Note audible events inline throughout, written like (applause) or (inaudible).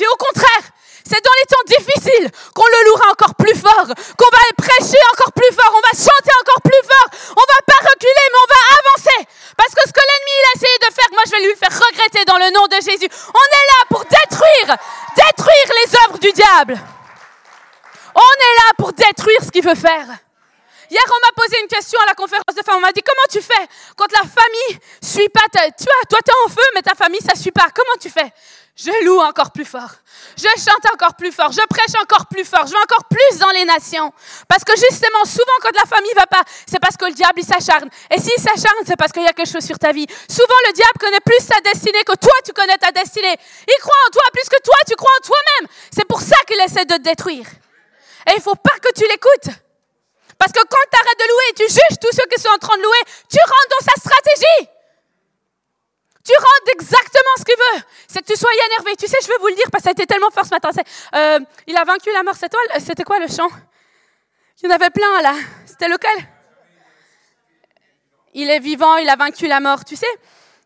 Au contraire, c'est dans les temps difficiles qu'on le louera encore plus fort, qu'on va prêcher encore plus fort, on va chanter encore plus fort, on va pas reculer, mais on va avancer. Parce que ce que l'ennemi a essayé de faire, moi je vais lui faire regretter dans le nom de Jésus. On est là pour détruire, détruire les œuvres du diable. On est là pour détruire ce qu'il veut faire. Hier, on m'a posé une question à la conférence de femmes. On m'a dit comment tu fais quand la famille suit pas ta... Tu vois, toi t'es en feu, mais ta famille ça suit pas. Comment tu fais Je loue encore plus fort. Je chante encore plus fort. Je prêche encore plus fort. Je vais encore plus dans les nations. Parce que justement, souvent quand la famille va pas, c'est parce que le diable il s'acharne. Et s'il s'acharne, c'est parce qu'il y a quelque chose sur ta vie. Souvent, le diable connaît plus sa destinée que toi tu connais ta destinée. Il croit en toi plus que toi tu crois en toi-même. C'est pour ça qu'il essaie de te détruire. Et il faut pas que tu l'écoutes. Parce que quand tu arrêtes de louer et tu juges tous ceux qui sont en train de louer, tu rentres dans sa stratégie. Tu rentres exactement ce qu'il veut. C'est que tu sois énervé. Tu sais, je veux vous le dire parce que ça a été tellement fort ce matin. Euh, il a vaincu la mort. C'était quoi le chant? Il y en avait plein là. C'était lequel? Il est vivant, il a vaincu la mort. Tu sais,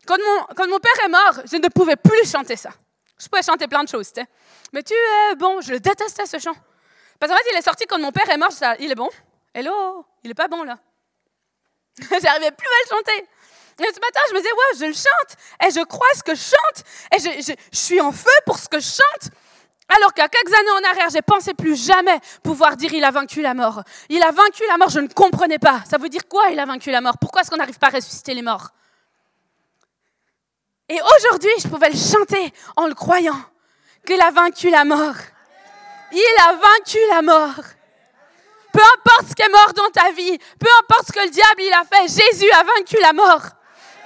quand mon, quand mon père est mort, je ne pouvais plus chanter ça. Je pouvais chanter plein de choses, tu sais. Mais tu es bon, je détestais ce chant. Parce qu'en fait, il est sorti quand mon père est mort, ça, il est bon. Hello, il est pas bon là. (laughs) J'arrivais plus à le chanter. Et ce matin, je me disais, ouais, je le chante, et je crois ce que je chante, et je, je suis en feu pour ce que je chante. Alors qu'à quelques années en arrière, j'ai pensé plus jamais pouvoir dire il a vaincu la mort. Il a vaincu la mort, je ne comprenais pas. Ça veut dire quoi il a vaincu la mort? Pourquoi est-ce qu'on n'arrive pas à ressusciter les morts? Et aujourd'hui, je pouvais le chanter en le croyant qu'il a vaincu la mort. Il a vaincu la mort. Peu importe ce qui est mort dans ta vie, peu importe ce que le diable il a fait, Jésus a vaincu la mort.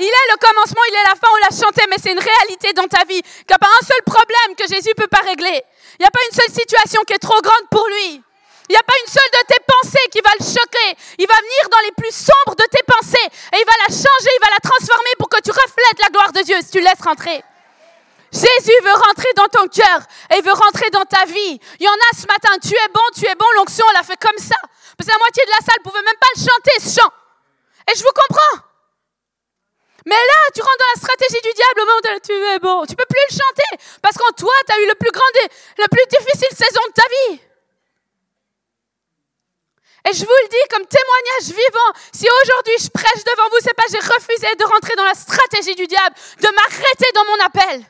Il est le commencement, il est la fin, on l'a chanté, mais c'est une réalité dans ta vie. Qu'il n'y a pas un seul problème que Jésus ne peut pas régler. Il n'y a pas une seule situation qui est trop grande pour lui. Il n'y a pas une seule de tes pensées qui va le choquer. Il va venir dans les plus sombres de tes pensées et il va la changer, il va la transformer pour que tu reflètes la gloire de Dieu si tu laisses rentrer. Jésus veut rentrer dans ton cœur et veut rentrer dans ta vie. Il y en a ce matin, tu es bon, tu es bon, l'onction, on l'a fait comme ça. Parce que la moitié de la salle ne pouvait même pas le chanter, ce chant. Et je vous comprends. Mais là, tu rentres dans la stratégie du diable au moment où tu es bon. Tu peux plus le chanter parce qu'en toi, tu as eu le plus grand, le plus difficile saison de ta vie. Et je vous le dis comme témoignage vivant, si aujourd'hui je prêche devant vous, c'est pas j'ai refusé de rentrer dans la stratégie du diable, de m'arrêter dans mon appel.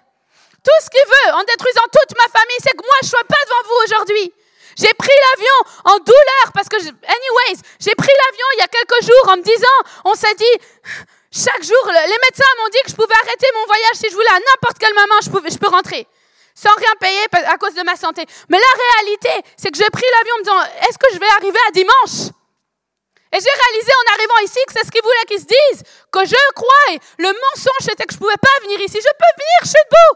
Tout ce qu'il veut, en détruisant toute ma famille, c'est que moi, je ne sois pas devant vous aujourd'hui. J'ai pris l'avion en douleur parce que, anyways, j'ai pris l'avion il y a quelques jours en me disant, on s'est dit, chaque jour, les médecins m'ont dit que je pouvais arrêter mon voyage si je voulais à n'importe quel moment, je, peux rentrer sans rien payer à cause de ma santé. Mais la réalité, c'est que j'ai pris l'avion en me disant, est-ce que je vais arriver à dimanche? Et j'ai réalisé en arrivant ici que c'est ce qu'ils voulaient qu'ils se disent, que je crois. le mensonge, c'était que je ne pouvais pas venir ici. Je peux venir, je suis debout.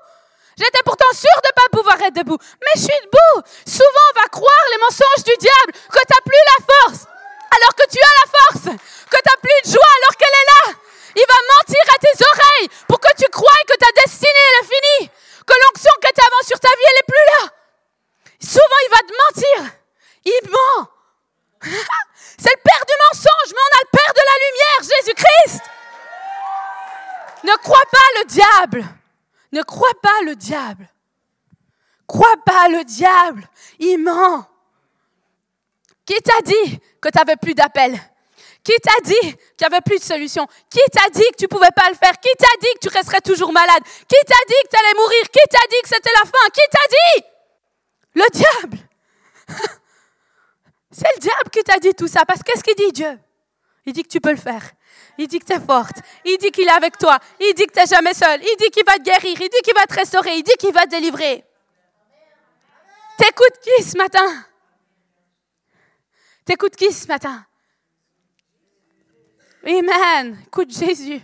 J'étais pourtant sûre de ne pas pouvoir être debout. Mais je suis debout. Souvent, on va croire les mensonges du diable, que tu n'as plus la force, alors que tu as la force, que tu n'as plus de joie, alors qu'elle est là. Il va mentir à tes oreilles pour que tu croies que ta destinée est finie, que l'onction que tu avais sur ta vie, elle n'est plus là. Souvent, il va te mentir. Il ment. (laughs) C'est le père du mensonge, mais on a le père de la lumière, Jésus-Christ. Ne crois pas le diable. Ne crois pas le diable. Crois pas le diable. Il ment. Qui t'a dit que tu n'avais plus d'appel? Qui t'a dit qu'il n'y avait plus de solution Qui t'a dit que tu ne pouvais pas le faire? Qui t'a dit que tu resterais toujours malade? Qui t'a dit que tu allais mourir? Qui t'a dit que c'était la fin? Qui t'a dit? Le diable. (laughs) C'est le diable qui t'a dit tout ça. Parce qu'est-ce qu'il dit Dieu? Il dit que tu peux le faire. Il dit que tu es forte. Il dit qu'il est avec toi. Il dit que tu n'es jamais seul. Il dit qu'il va te guérir. Il dit qu'il va te restaurer. Il dit qu'il va te délivrer. T'écoutes qui ce matin? T'écoutes qui ce matin? Amen. Écoute Jésus.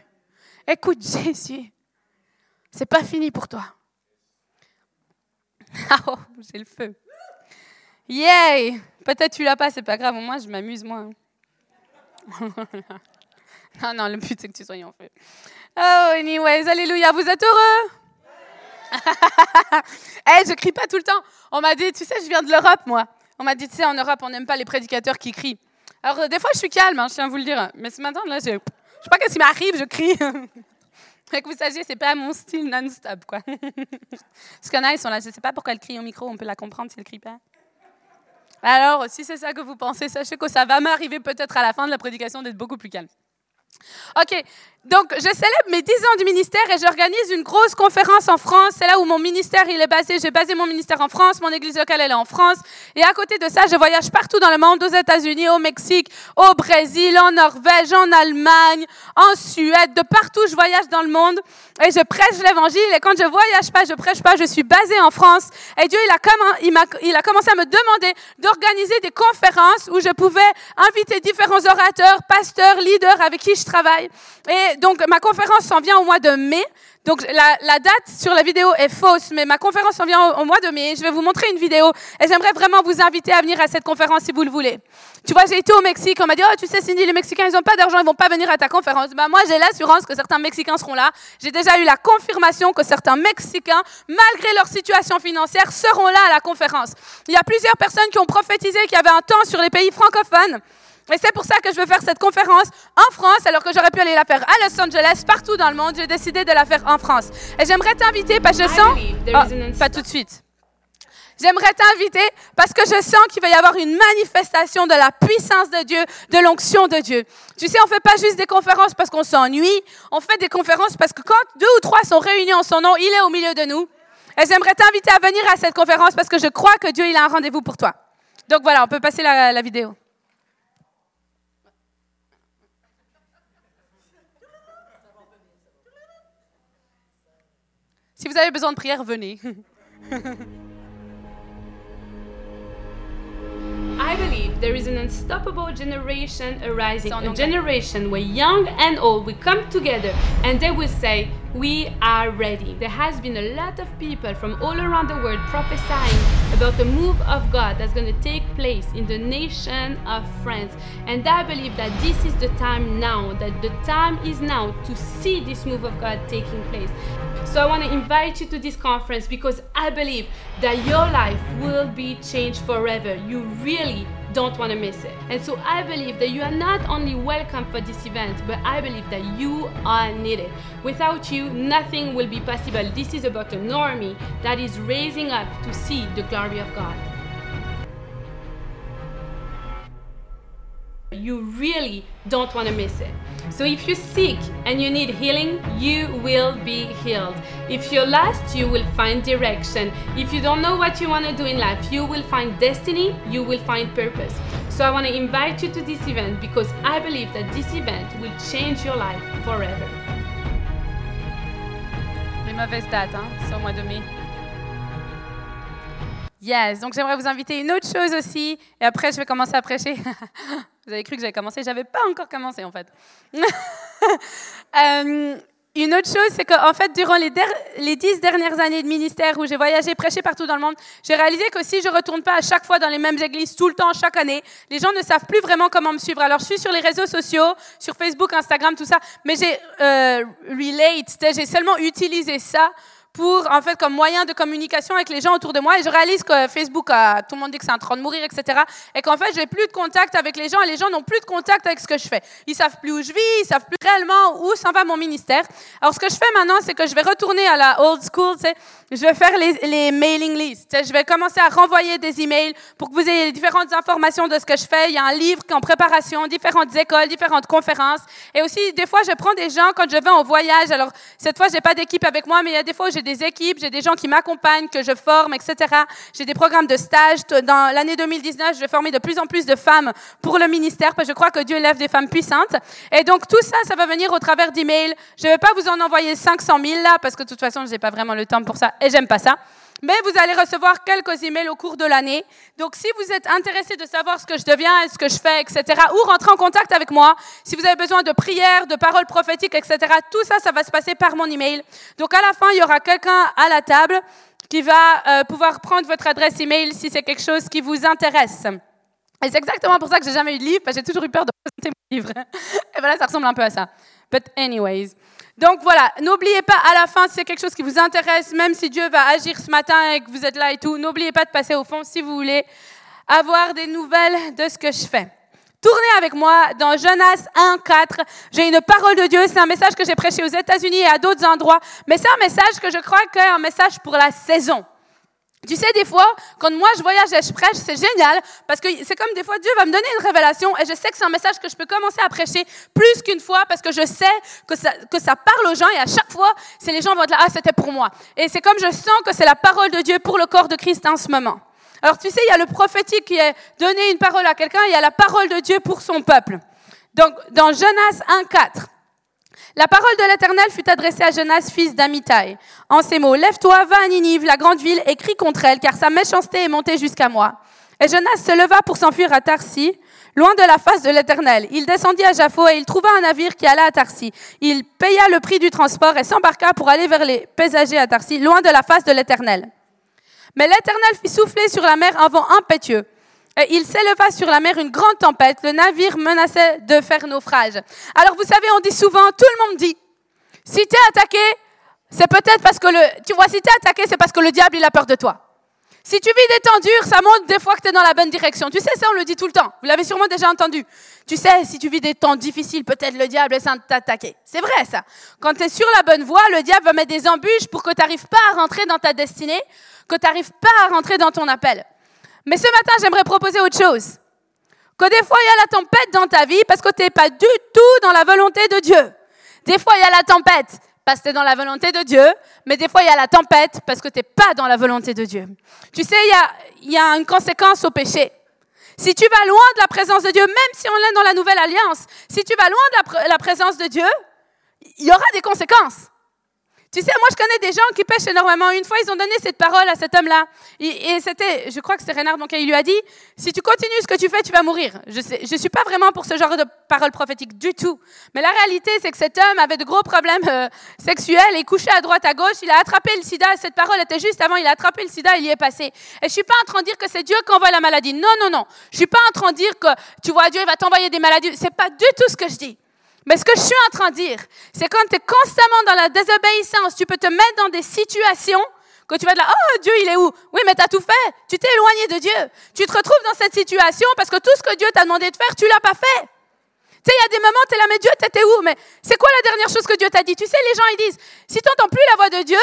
Écoute Jésus. C'est pas fini pour toi. (laughs) Oh, j'ai le feu. Yay! Peut-être tu l'as pas, c'est pas grave. Moi, je m'amuse moi. (laughs) Ah non, le but c'est que tu sois en feu. Oh, anyways, alléluia, vous êtes heureux? Hey, (laughs) je crie pas tout le temps. On m'a dit, tu sais, je viens de l'Europe, moi. On m'a dit, tu sais, en Europe, on n'aime pas les prédicateurs qui crient. Alors, des fois, je suis calme, hein, je tiens à vous le dire. Mais ce matin, là, je, je sais pas qu'est-ce qui m'arrive, je crie. (laughs) Fait que vous sachiez, c'est pas mon style non-stop, quoi. (laughs) Parce qu'il y en a, ils sont là, je sais pas pourquoi elle crie au micro, on peut la comprendre si elle crie pas. Alors, si c'est ça que vous pensez, sachez que ça va m'arriver peut-être à la fin de la prédication d'être beaucoup plus calme. OK, donc je célèbre mes 10 ans du ministère et j'organise une grosse conférence en France. C'est là où mon ministère il est basé. J'ai basé mon ministère en France, mon église locale elle est en France. Et à côté de ça, je voyage partout dans le monde, aux États-Unis, au Mexique, au Brésil, en Norvège, en Allemagne, en Suède, de partout je voyage dans le monde et je prêche l'évangile. Et quand je voyage pas, je prêche pas, je suis basé en France. Et Dieu il a, commencé à me demander d'organiser des conférences où je pouvais inviter différents orateurs, pasteurs, leaders avec qui je travaille. Donc, ma conférence s'en vient au mois de mai. Donc, la, date sur la vidéo est fausse, mais ma conférence s'en vient au, mois de mai. Je vais vous montrer une vidéo et j'aimerais vraiment vous inviter à venir à cette conférence si vous le voulez. Tu vois, j'ai été au Mexique. On m'a dit, oh, tu sais, Cindy, les Mexicains, ils n'ont pas d'argent, ils vont pas venir à ta conférence. Ben, moi, j'ai l'assurance que certains Mexicains seront là. J'ai déjà eu la confirmation que certains Mexicains, malgré leur situation financière, seront là à la conférence. Il y a plusieurs personnes qui ont prophétisé qu'il y avait un temps sur les pays francophones et c'est pour ça que je veux faire cette conférence en France, alors que j'aurais pu aller la faire à Los Angeles, partout dans le monde. J'ai décidé de la faire en France. Et j'aimerais t'inviter parce que je sens... Oh, pas tout de suite. J'aimerais t'inviter parce que je sens qu'il va y avoir une manifestation de la puissance de Dieu, de l'onction de Dieu. Tu sais, on fait pas juste des conférences parce qu'on s'ennuie. On fait des conférences parce que quand deux ou trois sont réunis en son nom, il est au milieu de nous. Et j'aimerais t'inviter à venir à cette conférence parce que je crois que Dieu, il a un rendez-vous pour toi. Donc voilà, on peut passer la, la vidéo. Si vous avez besoin de prière, venez. (laughs) I believe there is an unstoppable generation arising, a generation where young and old will come together and they will say, We are ready. There has been a lot of people from all around the world prophesying about the move of God that's going to take place in the nation of France. And I believe that this is the time now, that the time is now to see this move of God taking place. So I want to invite you to this conference because I believe that your life will be changed forever. You really don't want to miss it. And so I believe that you are not only welcome for this event, but I believe that you are needed. Without you, nothing will be possible. This is about an army that is raising up to see the glory of God. You really don't want to miss it. So if you're sick and you need healing, you will be healed. If you're lost, you will find direction. If you don't know what you want to do in life, you will find destiny, you will find purpose. So I want to invite you to this event because I believe that this event will change your life forever. Les mauvaises dates, hein, c'est mois de mai. Yes, donc j'aimerais vous inviter une autre chose aussi, et après je vais commencer à prêcher. (laughs) Vous avez cru que j'avais commencé? J'avais pas encore commencé en fait. (laughs) Euh, une autre chose, c'est qu'en fait, durant les, dix dernières années de ministère où j'ai voyagé, prêché partout dans le monde, j'ai réalisé que si je retourne pas à chaque fois dans les mêmes églises tout le temps, chaque année, les gens ne savent plus vraiment comment me suivre. Alors, je suis sur les réseaux sociaux, sur Facebook, Instagram, tout ça, mais j'ai euh, relate, j'ai seulement utilisé ça pour, en fait, comme moyen de communication avec les gens autour de moi. Et je réalise que Facebook, tout le monde dit que c'est en train de mourir, etc. Et qu'en fait, j'ai plus de contact avec les gens et les gens n'ont plus de contact avec ce que je fais. Ils savent plus où je vis, ils savent plus réellement où s'en va mon ministère. Alors, ce que je fais maintenant, c'est que je vais retourner à la old school, tu sais. Je vais faire les, les mailing lists. Je vais commencer à renvoyer des emails pour que vous ayez différentes informations de ce que je fais. Il y a un livre en préparation, différentes écoles, différentes conférences. Et aussi, des fois, je prends des gens quand je vais en voyage. Alors, cette fois, j'ai pas d'équipe avec moi, mais il y a des fois où j'ai des équipes, j'ai des gens qui m'accompagnent, que je forme, etc. J'ai des programmes de stage. Dans l'année 2019, je vais former de plus en plus de femmes pour le ministère, parce que je crois que Dieu élève des femmes puissantes. Et donc, tout ça, ça va venir au travers d'emails. Je ne vais pas vous en envoyer 500 000 là, parce que de toute façon, je n'ai pas vraiment le temps pour ça, et j'aime pas ça. Mais vous allez recevoir quelques emails au cours de l'année. Donc, si vous êtes intéressé de savoir ce que je deviens, ce que je fais, etc., ou rentrer en contact avec moi, si vous avez besoin de prières, de paroles prophétiques, etc., tout ça, ça va se passer par mon email. Donc, à la fin, il y aura quelqu'un à la table qui va euh, pouvoir prendre votre adresse email si c'est quelque chose qui vous intéresse. Et c'est exactement pour ça que j'ai jamais eu de livre, parce que j'ai toujours eu peur de présenter mon livre. (laughs) Et voilà, ça ressemble un peu à ça. But anyways. Donc voilà, n'oubliez pas à la fin, si c'est quelque chose qui vous intéresse, même si Dieu va agir ce matin et que vous êtes là et tout, n'oubliez pas de passer au fond si vous voulez avoir des nouvelles de ce que je fais. Tournez avec moi dans Jonas 1, 4. J'ai une parole de Dieu. C'est un message que j'ai prêché aux États-Unis et à d'autres endroits. Mais c'est un message que je crois qu'est un message pour la saison. Tu sais, des fois, quand moi je voyage et je prêche, c'est génial parce que c'est comme des fois Dieu va me donner une révélation et je sais que c'est un message que je peux commencer à prêcher plus qu'une fois parce que je sais que ça, que ça parle aux gens et à chaque fois, c'est les gens vont là, ah, c'était pour moi. Et c'est comme je sens que c'est la parole de Dieu pour le corps de Christ en ce moment. Alors tu sais, il y a le prophétique qui est donné une parole à quelqu'un, il y a la parole de Dieu pour son peuple. Donc, dans Jonas 1, 4. La parole de l'Éternel fut adressée à Jonas, fils d'Amitai, en ces mots, Lève-toi, va à Ninive, la grande ville, et crie contre elle, car sa méchanceté est montée jusqu'à moi. Et Jonas se leva pour s'enfuir à Tarsi, loin de la face de l'Éternel. Il descendit à Jaffo et il trouva un navire qui allait à Tarsi. Il paya le prix du transport et s'embarqua pour aller vers les paysagers à Tarsi, loin de la face de l'Éternel. Mais l'Éternel fit souffler sur la mer un vent impétueux. Il s'éleva sur la mer une grande tempête. Le navire menaçait de faire naufrage. Alors vous savez, on dit souvent, tout le monde dit, si tu es attaqué, c'est peut-être parce que le... Tu vois, si tu es attaqué, c'est parce que le diable, il a peur de toi. Si tu vis des temps durs, ça montre des fois que tu es dans la bonne direction. Tu sais, ça, on le dit tout le temps. Vous l'avez sûrement déjà entendu. Tu sais, si tu vis des temps difficiles, peut-être le diable essaie de t'attaquer. C'est vrai, ça. Quand tu es sur la bonne voie, le diable va mettre des embûches pour que tu n'arrives pas à rentrer dans ta destinée, que tu n'arrives pas à rentrer dans ton appel. Mais ce matin, j'aimerais proposer autre chose. Que des fois, il y a la tempête dans ta vie parce que tu n'es pas du tout dans la volonté de Dieu. Des fois, il y a la tempête parce que tu es dans la volonté de Dieu, mais des fois, il y a la tempête parce que tu n'es pas dans la volonté de Dieu. Tu sais, il y a, une conséquence au péché. Si tu vas loin de la présence de Dieu, même si on est dans la nouvelle alliance, si tu vas loin de la présence de Dieu, il y aura des conséquences. Tu sais, moi, je connais des gens qui pêchent énormément. Une fois, ils ont donné cette parole à cet homme-là. Et, c'était, je crois que c'est Renard donc il lui a dit, si tu continues ce que tu fais, tu vas mourir. Je ne suis pas vraiment pour ce genre de parole prophétique du tout. Mais la réalité, c'est que cet homme avait de gros problèmes euh, sexuels et couchait à droite, à gauche. Il a attrapé le sida. Cette parole était juste avant. Il a attrapé le sida, il y est passé. Et je suis pas en train de dire que c'est Dieu qui envoie la maladie. Non, non, non. Je suis pas en train de dire que, tu vois, Dieu va t'envoyer des maladies. C'est pas du tout ce que je dis. Mais ce que je suis en train de dire, c'est quand tu es constamment dans la désobéissance, tu peux te mettre dans des situations que tu vas être là, oh Dieu, il est où? Oui, mais tu as tout fait. Tu t'es éloigné de Dieu. Tu te retrouves dans cette situation parce que tout ce que Dieu t'a demandé de faire, tu l'as pas fait. Tu sais, il y a des moments, tu es là, mais Dieu, t'étais où? Mais c'est quoi la dernière chose que Dieu t'a dit? Tu sais, les gens, ils disent, si tu n'entends plus la voix de Dieu,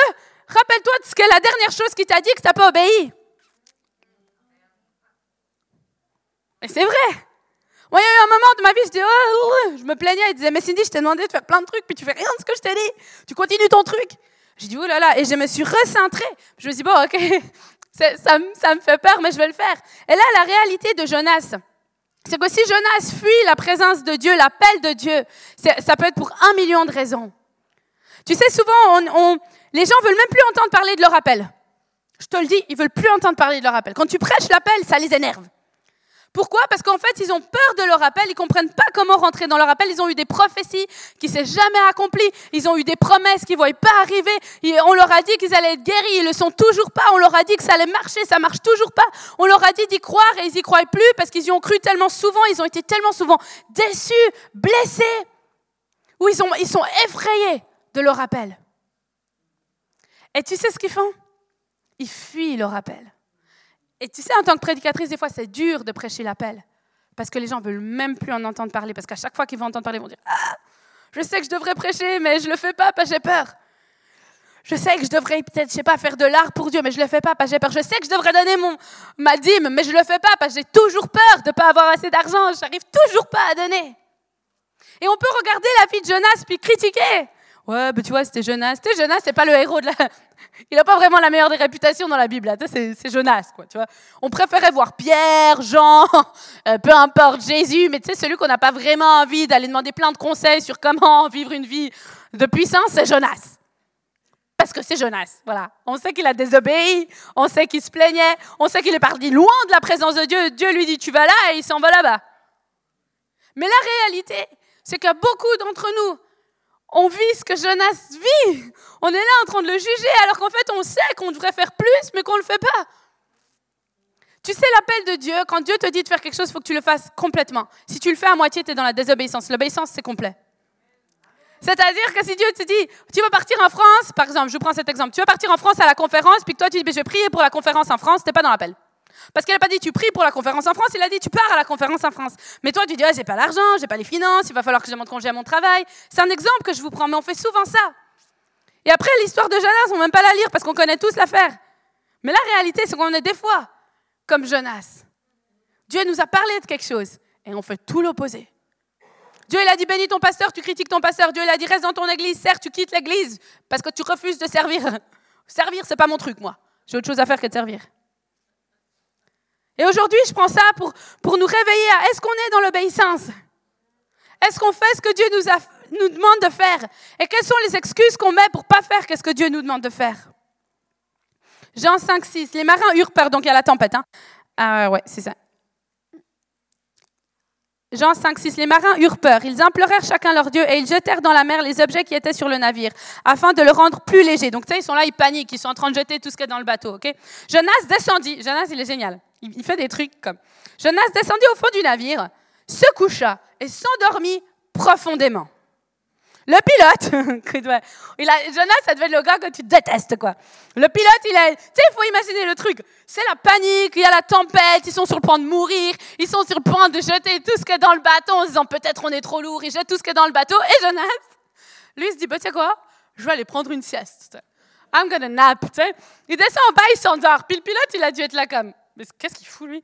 rappelle-toi de ce qu'est la dernière chose qu'il t'a dit que tu n'as pas obéi. Mais c'est vrai. Moi, il y a eu un moment de ma vie, je dis, oh, je me plaignais, il disait, mais Cindy, je t'ai demandé de faire plein de trucs, puis tu fais rien de ce que je t'ai dit. Tu continues ton truc. J'ai dit, oh là là, et je me suis recentrée. Je me suis dit, bon, ok, (laughs) ça, ça me fait peur, mais je vais le faire. Et là, la réalité de Jonas, c'est que si Jonas fuit la présence de Dieu, l'appel de Dieu, ça peut être pour un million de raisons. Tu sais, souvent, on, les gens veulent même plus entendre parler de leur appel. Je te le dis, ils veulent plus entendre parler de leur appel. Quand tu prêches l'appel, ça les énerve. Pourquoi? Parce qu'en fait, ils ont peur de leur appel, ils comprennent pas comment rentrer dans leur appel. Ils ont eu des prophéties qui s'est jamais accomplies. Ils ont eu des promesses qui ne voyaient pas arriver. on leur a dit qu'ils allaient être guéris, ils le sont toujours pas. On leur a dit que ça allait marcher, ça marche toujours pas. On leur a dit d'y croire et ils y croient plus parce qu'ils y ont cru tellement souvent, ils ont été tellement souvent déçus, blessés, ou ils, ils sont effrayés de leur appel. Et tu sais ce qu'ils font? Ils fuient leur appel. Et tu sais, en tant que prédicatrice, des fois, c'est dur de prêcher l'appel. Parce que les gens veulent même plus en entendre parler. Parce qu'à chaque fois qu'ils vont entendre parler, ils vont dire Ah, je sais que je devrais prêcher, mais je le fais pas parce que j'ai peur. Je sais que je devrais peut-être, je sais pas, faire de l'art pour Dieu, mais je le fais pas parce que j'ai peur. Je sais que je devrais donner mon, ma dîme, mais je le fais pas parce que j'ai toujours peur de pas avoir assez d'argent. Je n'arrive toujours pas à donner. Et on peut regarder la vie de Jonas puis critiquer. Ouais, mais tu vois, c'était Jonas. C'était Jonas, c'est pas le héros de la, (laughs) il n'a pas vraiment la meilleure des réputations dans la Bible. C'est Jonas, quoi. Tu vois. On préférait voir Pierre, Jean, (laughs) euh, peu importe, Jésus, mais tu sais, celui qu'on n'a pas vraiment envie d'aller demander plein de conseils sur comment (laughs) vivre une vie de puissance, c'est Jonas. Parce que c'est Jonas, voilà. On sait qu'il a désobéi, on sait qu'il se plaignait, on sait qu'il est parti loin de la présence de Dieu. Dieu lui dit, tu vas là, et il s'en va là-bas. Mais la réalité, c'est que beaucoup d'entre nous, on vit ce que Jonas vit. On est là en train de le juger alors qu'en fait on sait qu'on devrait faire plus mais qu'on ne le fait pas. Tu sais l'appel de Dieu, quand Dieu te dit de faire quelque chose, il faut que tu le fasses complètement. Si tu le fais à moitié, tu es dans la désobéissance. L'obéissance, c'est complet. C'est-à-dire que si Dieu te dit, tu vas partir en France, par exemple, je prends cet exemple, tu vas partir en France à la conférence, puis que toi tu dis, je vais prier pour la conférence en France, tu n'es pas dans l'appel. Parce qu'il n'a pas dit tu pries pour la conférence en France, il a dit tu pars à la conférence en France. Mais toi, tu dis, ah, j'ai pas l'argent, j'ai pas les finances, il va falloir que je demande congé à mon travail. C'est un exemple que je vous prends, mais on fait souvent ça. Et après, l'histoire de Jonas, on ne même pas la lire parce qu'on connaît tous l'affaire. Mais la réalité, c'est qu'on est des fois comme Jonas. Dieu nous a parlé de quelque chose et on fait tout l'opposé. Dieu, il a dit bénis ton pasteur, tu critiques ton pasteur. Dieu, il a dit reste dans ton église, certes, tu quittes l'église parce que tu refuses de servir. (laughs) Servir, c'est pas mon truc, moi. J'ai autre chose à faire que de servir. Et aujourd'hui, je prends ça pour, pour nous réveiller à est-ce qu'on est dans l'obéissance? Est-ce qu'on fait ce que Dieu nous, nous demande de faire? Et quelles sont les excuses qu'on met pour pas faire ce que Dieu nous demande de faire? Jean 5, 6. Les marins eurent peur, donc il y a la tempête. Hein. Ah ouais, c'est ça. Jean 5, 6. Les marins eurent peur. Ils implorèrent chacun leur Dieu et ils jetèrent dans la mer les objets qui étaient sur le navire afin de le rendre plus léger. Donc, tu sais, ils sont là, ils paniquent, ils sont en train de jeter tout ce qui est dans le bateau. ok? Jonas descendit. Jonas, il est génial. Il fait des trucs comme. Jonas descendit au fond du navire, se coucha et s'endormit profondément. Le pilote, (laughs) il a, Jonas, ça devait être le gars que tu détestes, quoi. Le pilote, il a, tu sais, il faut imaginer le truc. C'est la panique, il y a la tempête, ils sont sur le point de mourir, ils sont sur le point de jeter tout ce qui est dans le bateau en se disant peut-être on est trop lourd, ils jettent tout ce qui est dans le bateau. Et Jonas, lui, il se dit, bah, tu sais quoi, je vais aller prendre une sieste. I'm gonna nap, tu sais. Il descend en bas, il s'endort. Puis le pilote, il a dû être là comme, mais qu'est-ce qu'il fout, lui?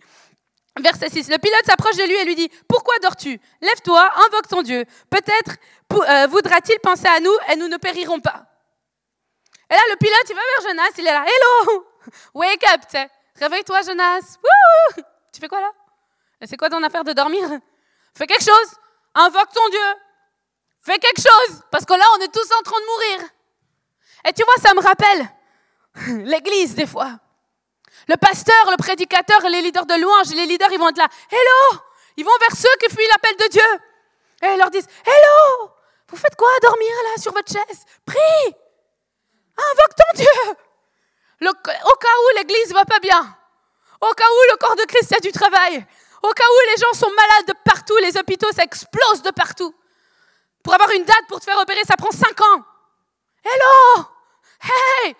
Verset 6. Le pilote s'approche de lui et lui dit Pourquoi dors-tu? Lève-toi, invoque ton Dieu. Peut-être euh, voudra-t-il penser à nous et nous ne périrons pas. Et là, le pilote, il va vers Jonas, il est là Hello Wake up, Réveille-toi, Jonas. Tu fais quoi là? C'est quoi ton affaire de dormir? Fais quelque chose. Invoque ton Dieu. Fais quelque chose. Parce que là, on est tous en train de mourir. Et tu vois, ça me rappelle (laughs) l'église des fois. Le pasteur, le prédicateur, les leaders de louange, les leaders, ils vont être là. Hello Ils vont vers ceux qui fuient l'appel de Dieu. Et ils leur disent Hello Vous faites quoi dormir là sur votre chaise? Prie Invoque ton Dieu Au cas où l'église va pas bien. Au cas où le corps de Christ a du travail. Au cas où les gens sont malades de partout, les hôpitaux s'explosent de partout. Pour avoir une date pour te faire opérer, ça prend cinq ans. Hello Hey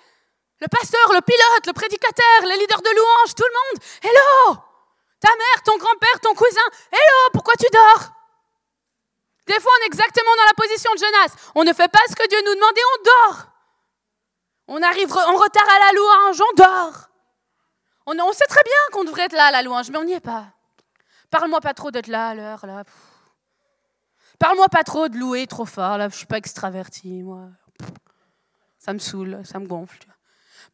le pasteur, le pilote, le prédicateur, les leaders de louange, tout le monde. Hello Ta mère, ton grand-père, ton cousin. Hello Pourquoi tu dors? Des fois, on est exactement dans la position de Jonas. On ne fait pas ce que Dieu nous demande et on dort. On arrive en retard à la louange, on dort. On, sait très bien qu'on devrait être là à la louange, mais on n'y est pas. Parle-moi pas trop d'être là à l'heure, là. Parle-moi pas trop de louer trop fort, là. Je suis pas extraverti, moi. Ça me saoule, ça me gonfle.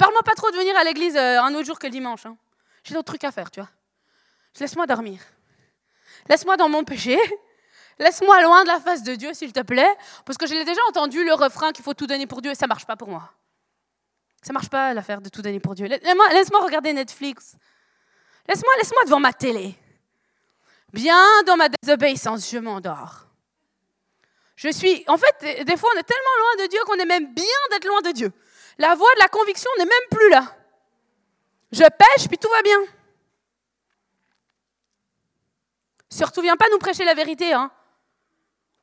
Parle-moi pas trop de venir à l'église euh, un autre jour que le dimanche. Hein. J'ai d'autres trucs à faire, tu vois. Laisse-moi dormir. Laisse-moi dans mon péché. (laughs) Laisse-moi loin de la face de Dieu, s'il te plaît. Parce que j'ai déjà entendu le refrain qu'il faut tout donner pour Dieu et ça marche pas pour moi. Ça marche pas l'affaire de tout donner pour Dieu. Laisse-moi regarder Netflix. Laisse-moi laisse devant ma télé. Bien dans ma désobéissance, je m'endors. Je suis. En fait, des fois, on est tellement loin de Dieu qu'on est même bien d'être loin de Dieu. La voix de la conviction n'est même plus là. Je pêche, puis tout va bien. Surtout, viens pas nous prêcher la vérité. Hein.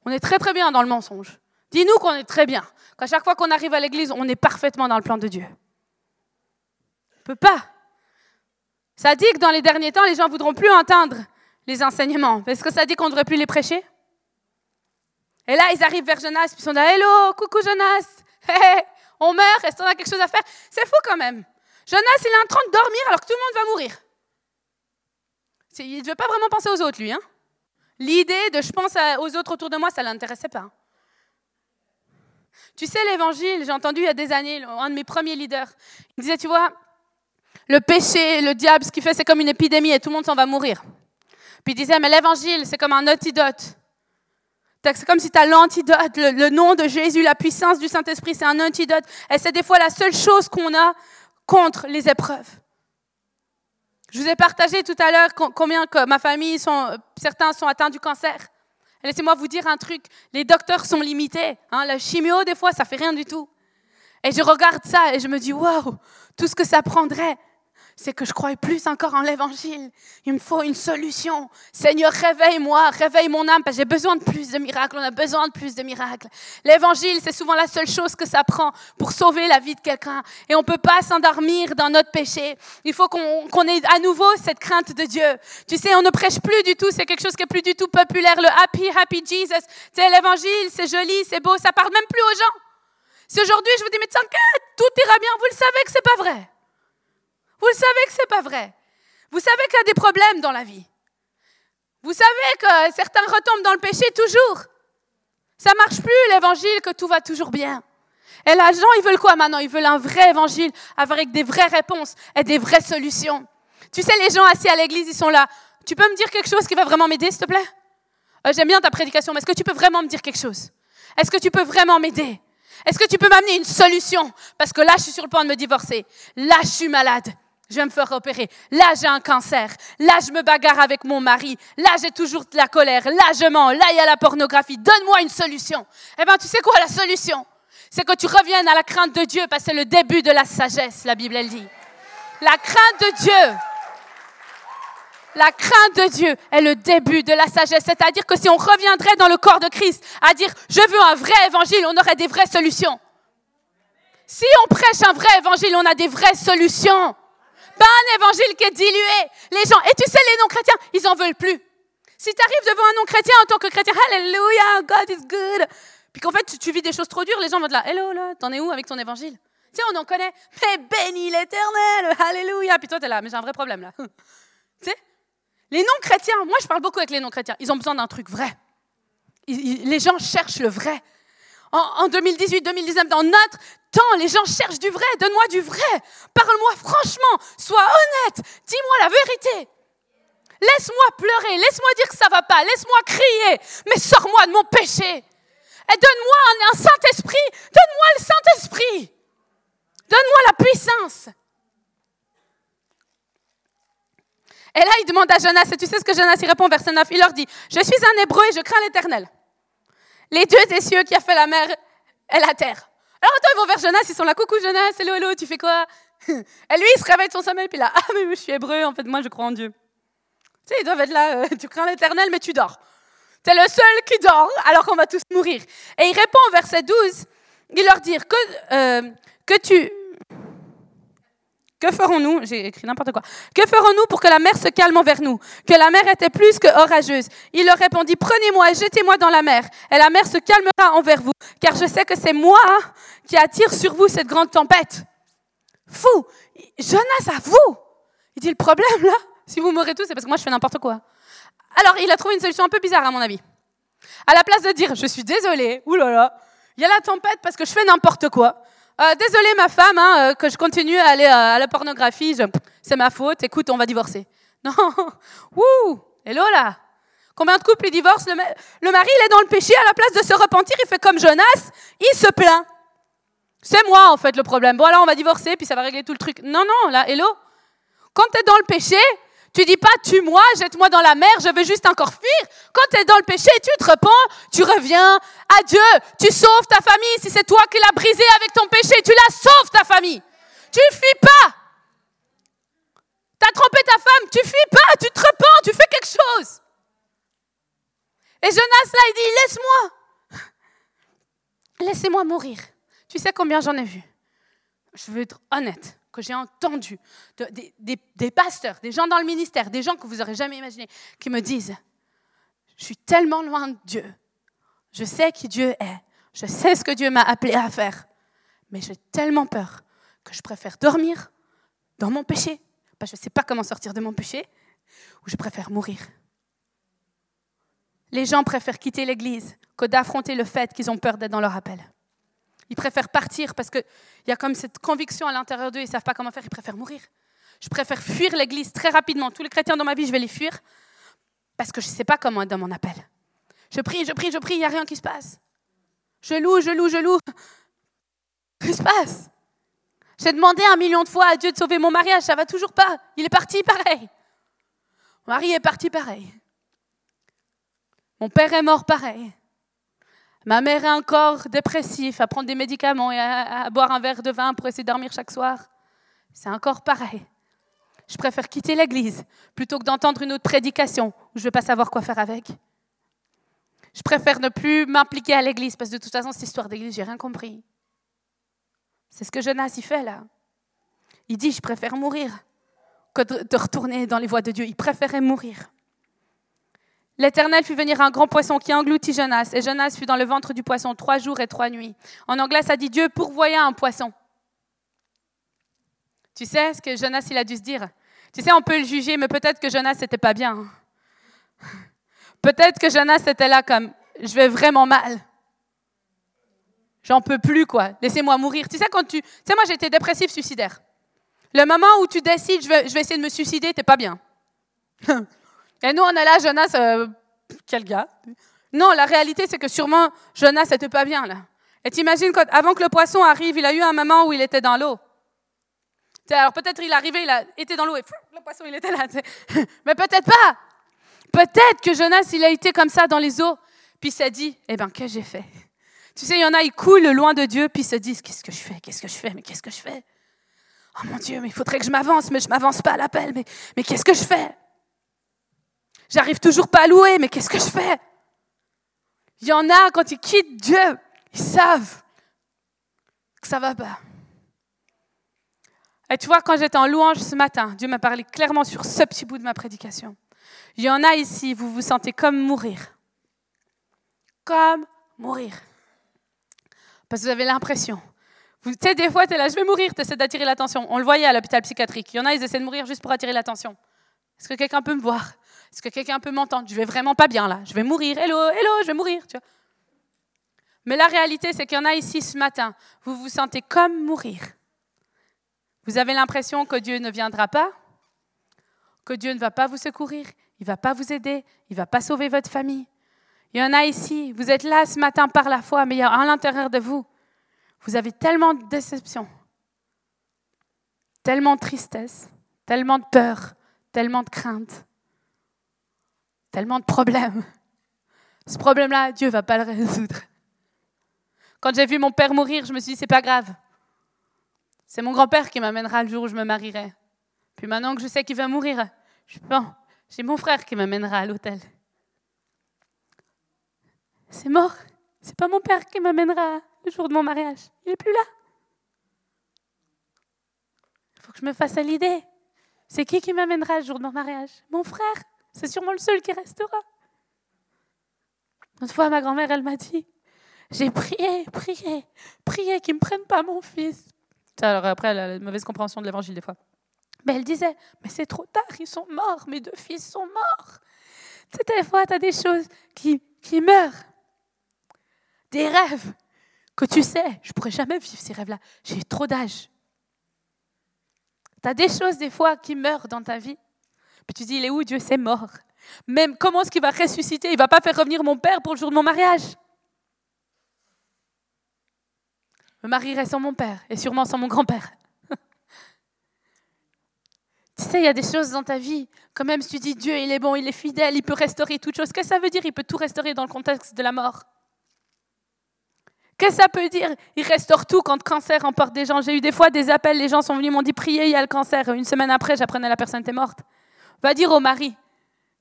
On est très très bien dans le mensonge. Dis-nous qu'on est très bien. Qu'à chaque fois qu'on arrive à l'église, on est parfaitement dans le plan de Dieu. On peut pas. Ça dit que dans les derniers temps, les gens voudront plus entendre les enseignements. Est-ce que ça dit qu'on ne devrait plus les prêcher? Et là, ils arrivent vers Jonas, puis ils sont là, Hello, coucou Jonas. (laughs) Hey, on meurt, est-ce qu'on a quelque chose à faire? C'est fou quand même. Jonas, il est en train de dormir alors que tout le monde va mourir. Il ne devait pas vraiment penser aux autres, lui. Hein. L'idée de je pense aux autres autour de moi, ça ne l'intéressait pas. Tu sais, l'évangile, j'ai entendu il y a des années, un de mes premiers leaders, il disait, tu vois, le péché, le diable, ce qu'il fait, c'est comme une épidémie et tout le monde s'en va mourir. Puis il disait, mais l'évangile, c'est comme un antidote. C'est comme si tu as l'antidote, le, nom de Jésus, la puissance du Saint-Esprit, c'est un antidote. Et c'est des fois la seule chose qu'on a contre les épreuves. Je vous ai partagé tout à l'heure combien que ma famille, sont, certains sont atteints du cancer. Laissez-moi vous dire un truc, les docteurs sont limités. Hein. la chimio, des fois, ça fait rien du tout. Et je regarde ça et je me dis, waouh, tout ce que ça prendrait c'est que je crois plus encore en l'évangile. Il me faut une solution. Seigneur, réveille-moi, réveille mon âme, parce que j'ai besoin de plus de miracles. On a besoin de plus de miracles. L'évangile, c'est souvent la seule chose que ça prend pour sauver la vie de quelqu'un. Et on ne peut pas s'endormir dans notre péché. Il faut qu'on ait à nouveau cette crainte de Dieu. Tu sais, on ne prêche plus du tout. C'est quelque chose qui est plus du tout populaire. Le happy, happy Jesus. Tu sais, l'évangile, c'est joli, c'est beau. Ça parle même plus aux gens. Si aujourd'hui je vous dis, mais t'inquiète, tout ira bien, vous le savez que c'est pas vrai. Vous le savez que c'est pas vrai. Vous savez qu'il y a des problèmes dans la vie. Vous savez que certains retombent dans le péché toujours. Ça marche plus l'évangile que tout va toujours bien. Et les gens, ils veulent quoi maintenant? Ils veulent un vrai évangile avec des vraies réponses et des vraies solutions. Tu sais, les gens assis à l'église, ils sont là. Tu peux me dire quelque chose qui va vraiment m'aider, s'il te plaît? Euh, J'aime bien ta prédication, mais est-ce que tu peux vraiment me dire quelque chose? Est-ce que tu peux vraiment m'aider? Est-ce que tu peux m'amener une solution? Parce que là, je suis sur le point de me divorcer. Là, je suis malade je vais me faire opérer. Là, j'ai un cancer. Là, je me bagarre avec mon mari. Là, j'ai toujours de la colère. Là, je mens. Là, il y a la pornographie. Donne-moi une solution. Eh bien, tu sais quoi la solution? C'est que tu reviennes à la crainte de Dieu parce que c'est le début de la sagesse, la Bible, elle dit. La crainte de Dieu. La crainte de Dieu est le début de la sagesse. C'est-à-dire que si on reviendrait dans le corps de Christ à dire je veux un vrai évangile, on aurait des vraies solutions. Si on prêche un vrai évangile, on a des vraies solutions pas un évangile qui est dilué. Les gens, et tu sais, les non-chrétiens, ils en veulent plus. Si tu arrives devant un non-chrétien en tant que chrétien, Hallelujah, God is good. Puis qu'en fait, tu, vis des choses trop dures, les gens vont te là, Hello, là, t'en es où avec ton évangile? Tu sais, on en connaît, mais béni l'éternel, Alléluia. Puis toi, t'es là, mais j'ai un vrai problème là. (laughs) tu sais? Les non-chrétiens, moi je parle beaucoup avec les non-chrétiens, ils ont besoin d'un truc vrai. les gens cherchent le vrai. En, 2018-2019, dans notre temps, les gens cherchent du vrai. Donne-moi du vrai. Parle-moi franchement. Sois honnête. Dis-moi la vérité. Laisse-moi pleurer. Laisse-moi dire que ça va pas. Laisse-moi crier. Mais sors-moi de mon péché. Et donne-moi un, Saint-Esprit. Donne-moi le Saint-Esprit. Donne-moi la puissance. Et là, il demande à Jonas, et tu sais ce que Jonas il répond, verset 9, il leur dit, je suis un hébreu et je crains l'éternel les dieux des cieux qui a fait la mer et la terre. Alors attends, ils vont vers Jonas, ils sont là, coucou Jonas, hello, hello, tu fais quoi? (laughs) Et lui, il se réveille de son sommeil, puis là, ah mais je suis hébreu, en fait, moi je crois en Dieu. Tu sais, ils doivent être là, euh, tu crains l'éternel, mais tu dors. Tu es le seul qui dort, alors qu'on va tous mourir. Et il répond au verset 12, il leur dit que, euh, que tu que ferons-nous? J'ai écrit n'importe quoi. Que ferons-nous pour que la mer se calme envers nous? Que la mer était plus que orageuse. Il leur répondit Prenez-moi et jetez-moi dans la mer, et la mer se calmera envers vous, car je sais que c'est moi qui attire sur vous cette grande tempête. Fou Jonas à vous Il dit Le problème là, si vous mourrez tous, c'est parce que moi je fais n'importe quoi. Alors il a trouvé une solution un peu bizarre à mon avis. À la place de dire Je suis désolé, oulala, il y a la tempête parce que je fais n'importe quoi. Euh, désolée ma femme, hein, euh, que je continue à aller euh, à la pornographie, c'est ma faute, écoute, on va divorcer. (laughs) Non, wouh, hello là. Combien de couples ils divorcent? Le, le, mari, il est dans le péché, à la place de se repentir, il fait comme Jonas, il se plaint. C'est moi en fait le problème. Bon alors on va divorcer, puis ça va régler tout le truc. Non, non, là, hello. Quand tu es dans le péché, tu dis pas tue-moi, jette-moi dans la mer, je veux juste encore fuir. Quand tu es dans le péché, tu te repens, tu reviens à Dieu, tu sauves ta famille. Si c'est toi qui l'as brisé avec ton péché, tu la sauves ta famille. Tu fuis pas. Tu as trompé ta femme, tu fuis pas, tu te repens, tu fais quelque chose. Et Jonas là, il dit laisse-moi. Laissez-moi mourir. Tu sais combien j'en ai vu? Je veux être honnête que j'ai entendu des, pasteurs, des gens dans le ministère, des gens que vous n'aurez jamais imaginé, qui me disent, je suis tellement loin de Dieu, je sais qui Dieu est, je sais ce que Dieu m'a appelé à faire, mais j'ai tellement peur que je préfère dormir dans mon péché, je ne sais pas comment sortir de mon péché, ou je préfère mourir. Les gens préfèrent quitter l'Église que d'affronter le fait qu'ils ont peur d'être dans leur appel. Ils préfèrent partir parce qu'il y a comme cette conviction à l'intérieur d'eux, ils ne savent pas comment faire, ils préfèrent mourir. Je préfère fuir l'Église très rapidement. Tous les chrétiens dans ma vie, je vais les fuir parce que je ne sais pas comment être dans mon appel. Je prie, je prie, je prie, il n'y a rien qui se passe. Je loue, je loue, je loue. Qu'est-ce qui se passe? J'ai demandé un million de fois à Dieu de sauver mon mariage, ça va toujours pas. Il est parti pareil. Mon mari est parti pareil. Mon père est mort pareil. Ma mère est encore dépressive, à prendre des médicaments et à, boire un verre de vin pour essayer de dormir chaque soir. C'est encore pareil. je préfère quitter l'église plutôt que d'entendre une autre prédication où je ne vais pas savoir quoi faire avec. Je préfère ne plus m'impliquer à l'église parce que de toute façon, cette histoire d'église, j'ai rien compris. C'est ce que Jonas y fait là. Il dit, je préfère mourir que de retourner dans les voies de Dieu. Il préférait mourir. L'Éternel fit venir un grand poisson qui engloutit Jonas, et Jonas fut dans le ventre du poisson trois jours et trois nuits. En anglais, ça dit Dieu pourvoya un poisson. Tu sais ce que Jonas il a dû se dire? Tu sais, on peut le juger, mais peut-être que Jonas n'était pas bien. Peut-être que Jonas était là comme je vais vraiment mal. J'en peux plus, quoi. Laissez-moi mourir. Tu sais, quand tu. Tu sais, moi, j'étais dépressif suicidaire. Le moment où tu décides, je vais, je vais essayer de me suicider, t'es pas bien. (laughs) Et nous, on a là, Jonas, euh, quel gars? Non, la réalité, c'est que sûrement, Jonas n'était pas bien, là. Et t'imagines, avant que le poisson arrive, il a eu un moment où il était dans l'eau. Alors peut-être il est arrivé, il a été dans l'eau et le poisson, il était là. (laughs) Mais peut-être pas. Peut-être que Jonas, il a été comme ça dans les eaux, puis s'est dit, eh bien, qu'est-ce que j'ai fait Tu sais, il y en a, ils coulent loin de Dieu, puis se disent, qu'est-ce que je fais? Qu'est-ce que je fais? Mais qu'est-ce que je fais Oh mon Dieu, mais il faudrait que je m'avance, mais je m'avance pas à l'appel, mais, mais qu'est-ce que je fais? J'arrive toujours pas à louer, mais qu'est-ce que je fais? Il y en a, quand ils quittent Dieu, ils savent que ça va pas. Et tu vois, quand j'étais en louange ce matin, Dieu m'a parlé clairement sur ce petit bout de ma prédication. Il y en a ici, vous vous sentez comme mourir. Comme mourir. Parce que vous avez l'impression. Vous sais, des fois, tu es là, je vais mourir, tu essaies d'attirer l'attention. On le voyait à l'hôpital psychiatrique. Il y en a, ils essaient de mourir juste pour attirer l'attention. Est-ce que quelqu'un peut me voir? Est-ce que quelqu'un peut m'entendre? Je vais vraiment pas bien là. Je vais mourir. Hello, hello, je vais mourir. Tu vois. Mais la réalité, c'est qu'il y en a ici ce matin. Vous vous sentez comme mourir. Vous avez l'impression que Dieu ne viendra pas, que Dieu ne va pas vous secourir, il ne va pas vous aider, il ne va pas sauver votre famille. Il y en a ici, vous êtes là ce matin par la foi, mais il y a à l'intérieur de vous, vous avez tellement de déception, tellement de tristesse, tellement de peur, tellement de crainte, tellement de problèmes. Ce problème-là, Dieu va pas le résoudre. Quand j'ai vu mon père mourir, je me suis dit, c'est pas grave. C'est mon grand-père qui m'amènera le jour où je me marierai. Puis maintenant que je sais qu'il va mourir, je pense, j'ai mon frère qui m'amènera à l'hôtel. C'est mort. C'est pas mon père qui m'amènera le jour de mon mariage. Il n'est plus là. Il faut que je me fasse à l'idée. C'est qui qui m'amènera le jour de mon mariage? Mon frère. C'est sûrement le seul qui restera. Une fois, ma grand-mère, elle m'a dit, j'ai prié, prié, prié qu'ils ne me prennent pas mon fils. Alors après, elle a la mauvaise compréhension de l'évangile des fois. Mais elle disait, mais c'est trop tard, ils sont morts, mes deux fils sont morts. Tu sais, des fois, tu as des choses qui, qui meurent. Des rêves que tu sais, je pourrais jamais vivre ces rêves-là. J'ai trop d'âge. Tu as des choses, des fois, qui meurent dans ta vie. Puis tu dis, il est où Dieu? C'est mort. Même comment est-ce qu'il va ressusciter? Il va pas faire revenir mon père pour le jour de mon mariage. me marierai sans mon père et sûrement sans mon grand-père. (laughs) tu sais, il y a des choses dans ta vie, quand même si tu dis Dieu, il est bon, il est fidèle, il peut restaurer toute chose, qu'est-ce que ça veut dire? Il peut tout restaurer dans le contexte de la mort. Qu'est-ce que ça peut dire? Il restaure tout quand le cancer emporte des gens. J'ai eu des fois des appels, les gens sont venus, m'ont dit priez, il y a le cancer. Une semaine après, j'apprenais la personne était morte. Va dire au mari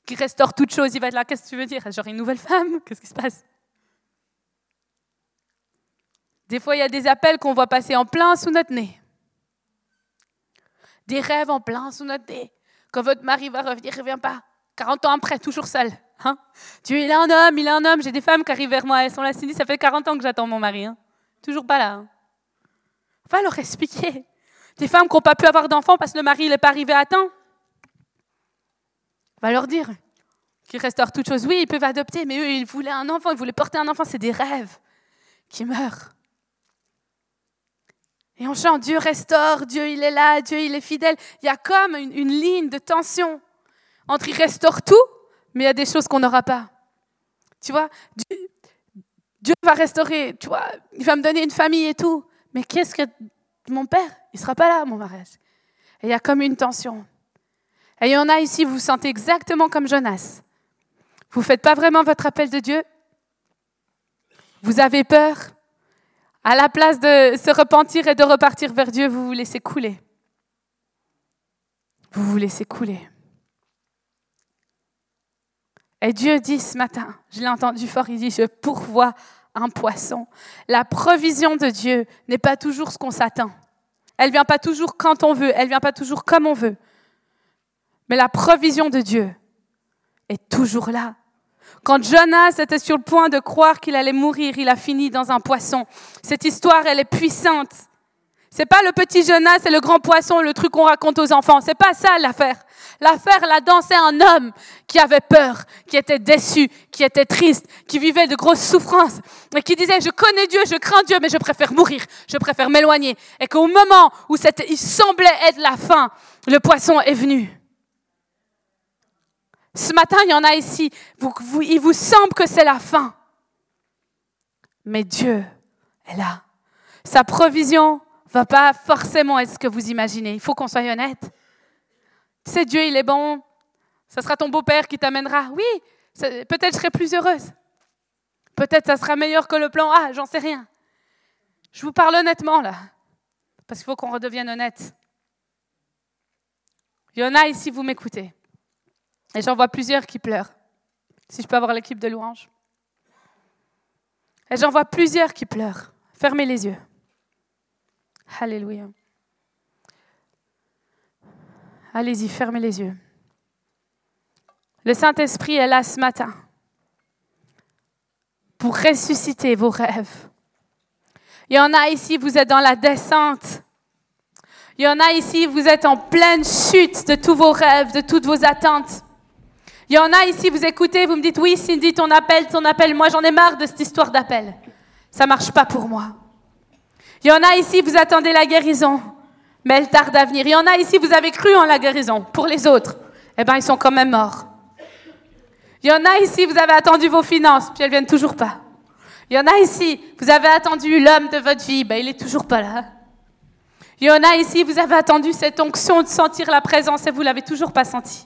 qui restaure toute chose, il va être là, qu'est-ce que tu veux dire? Genre une nouvelle femme? (laughs) Qu'est-ce qui se passe? Des fois, il y a des appels qu'on voit passer en plein sous notre nez. Des rêves en plein sous notre nez. Quand votre mari va revenir, il ne revient pas. 40 ans après, toujours seul. Hein? Il est un homme, il est un homme. J'ai des femmes qui arrivent vers moi, elles sont là, Cindy, ça fait 40 ans que j'attends mon mari. Hein. Toujours pas là. Hein. Va leur expliquer. Des femmes qui n'ont pas pu avoir d'enfants parce que le mari n'est pas arrivé à temps. Va leur dire qu'ils restaurent toutes choses. Oui, ils peuvent adopter, mais eux, ils voulaient un enfant, ils voulaient porter un enfant. C'est des rêves qui meurent. Et on chante Dieu restaure, Dieu il est là, Dieu il est fidèle. Il y a comme une, ligne de tension entre il restaure tout, mais il y a des choses qu'on n'aura pas. Tu vois, Dieu, va restaurer, tu vois, il va me donner une famille et tout. Mais qu'est-ce que mon père, il sera pas là mon mariage. Et il y a comme une tension. Et il y en a ici, vous vous sentez exactement comme Jonas. Vous ne faites pas vraiment votre appel de Dieu. Vous avez peur. À la place de se repentir et de repartir vers Dieu, vous vous laissez couler. vous vous laissez couler. Et Dieu dit ce matin, je l'ai entendu fort, il dit, je pourvois un poisson. La provision de Dieu n'est pas toujours ce qu'on s'attend. Elle vient pas toujours quand on veut, elle vient pas toujours comme on veut. Mais la provision de Dieu est toujours là. Quand Jonas était sur le point de croire qu'il allait mourir, il a fini dans un poisson. Cette histoire, elle est puissante. C'est pas le petit Jonas et le grand poisson, le truc qu'on raconte aux enfants. C'est pas ça l'affaire. L'affaire, là-dedans, c'est un homme qui avait peur, qui était déçu, qui était triste, qui vivait de grosses souffrances et qui disait, je connais Dieu, je crains Dieu, mais je préfère mourir, je préfère m'éloigner. Et qu'au moment où il semblait être la fin, le poisson est venu. Ce matin, il y en a ici, il vous semble que c'est la fin. Mais Dieu est là. Sa provision va pas forcément être ce que vous imaginez. Il faut qu'on soit honnête. Sais, Dieu, il est bon. Ce sera ton beau-père qui t'amènera. Oui, peut-être je serai plus heureuse. Peut-être ça sera meilleur que le plan A, j'en sais rien. Je vous parle honnêtement là, parce qu'il faut qu'on redevienne honnête. Il y en a ici, vous m'écoutez. Et j'en vois plusieurs qui pleurent. Si je peux avoir l'équipe de louange. Et j'en vois plusieurs qui pleurent. Fermez les yeux. Alléluia. Allez-y, fermez les yeux. Le Saint-Esprit est là ce matin pour ressusciter vos rêves. Il y en a ici, vous êtes dans la descente. Il y en a ici, vous êtes en pleine chute de tous vos rêves, de toutes vos attentes. Il y en a ici, vous écoutez, vous me dites, oui, Cindy, ton appel, ton appel, moi j'en ai marre de cette histoire d'appel. Ça ne marche pas pour moi. Il y en a ici, vous attendez la guérison mais elle tarde à venir. Il y en a ici, vous avez cru en la guérison. Pour les autres, eh bien, ils sont quand même morts. Il y en a ici, vous avez attendu vos finances, puis elles viennent toujours pas. Il y en a ici, vous avez attendu l'homme de votre vie, ben, il est toujours pas là. Il y en a ici, vous avez attendu cette onction de sentir la présence et vous l'avez toujours pas senti.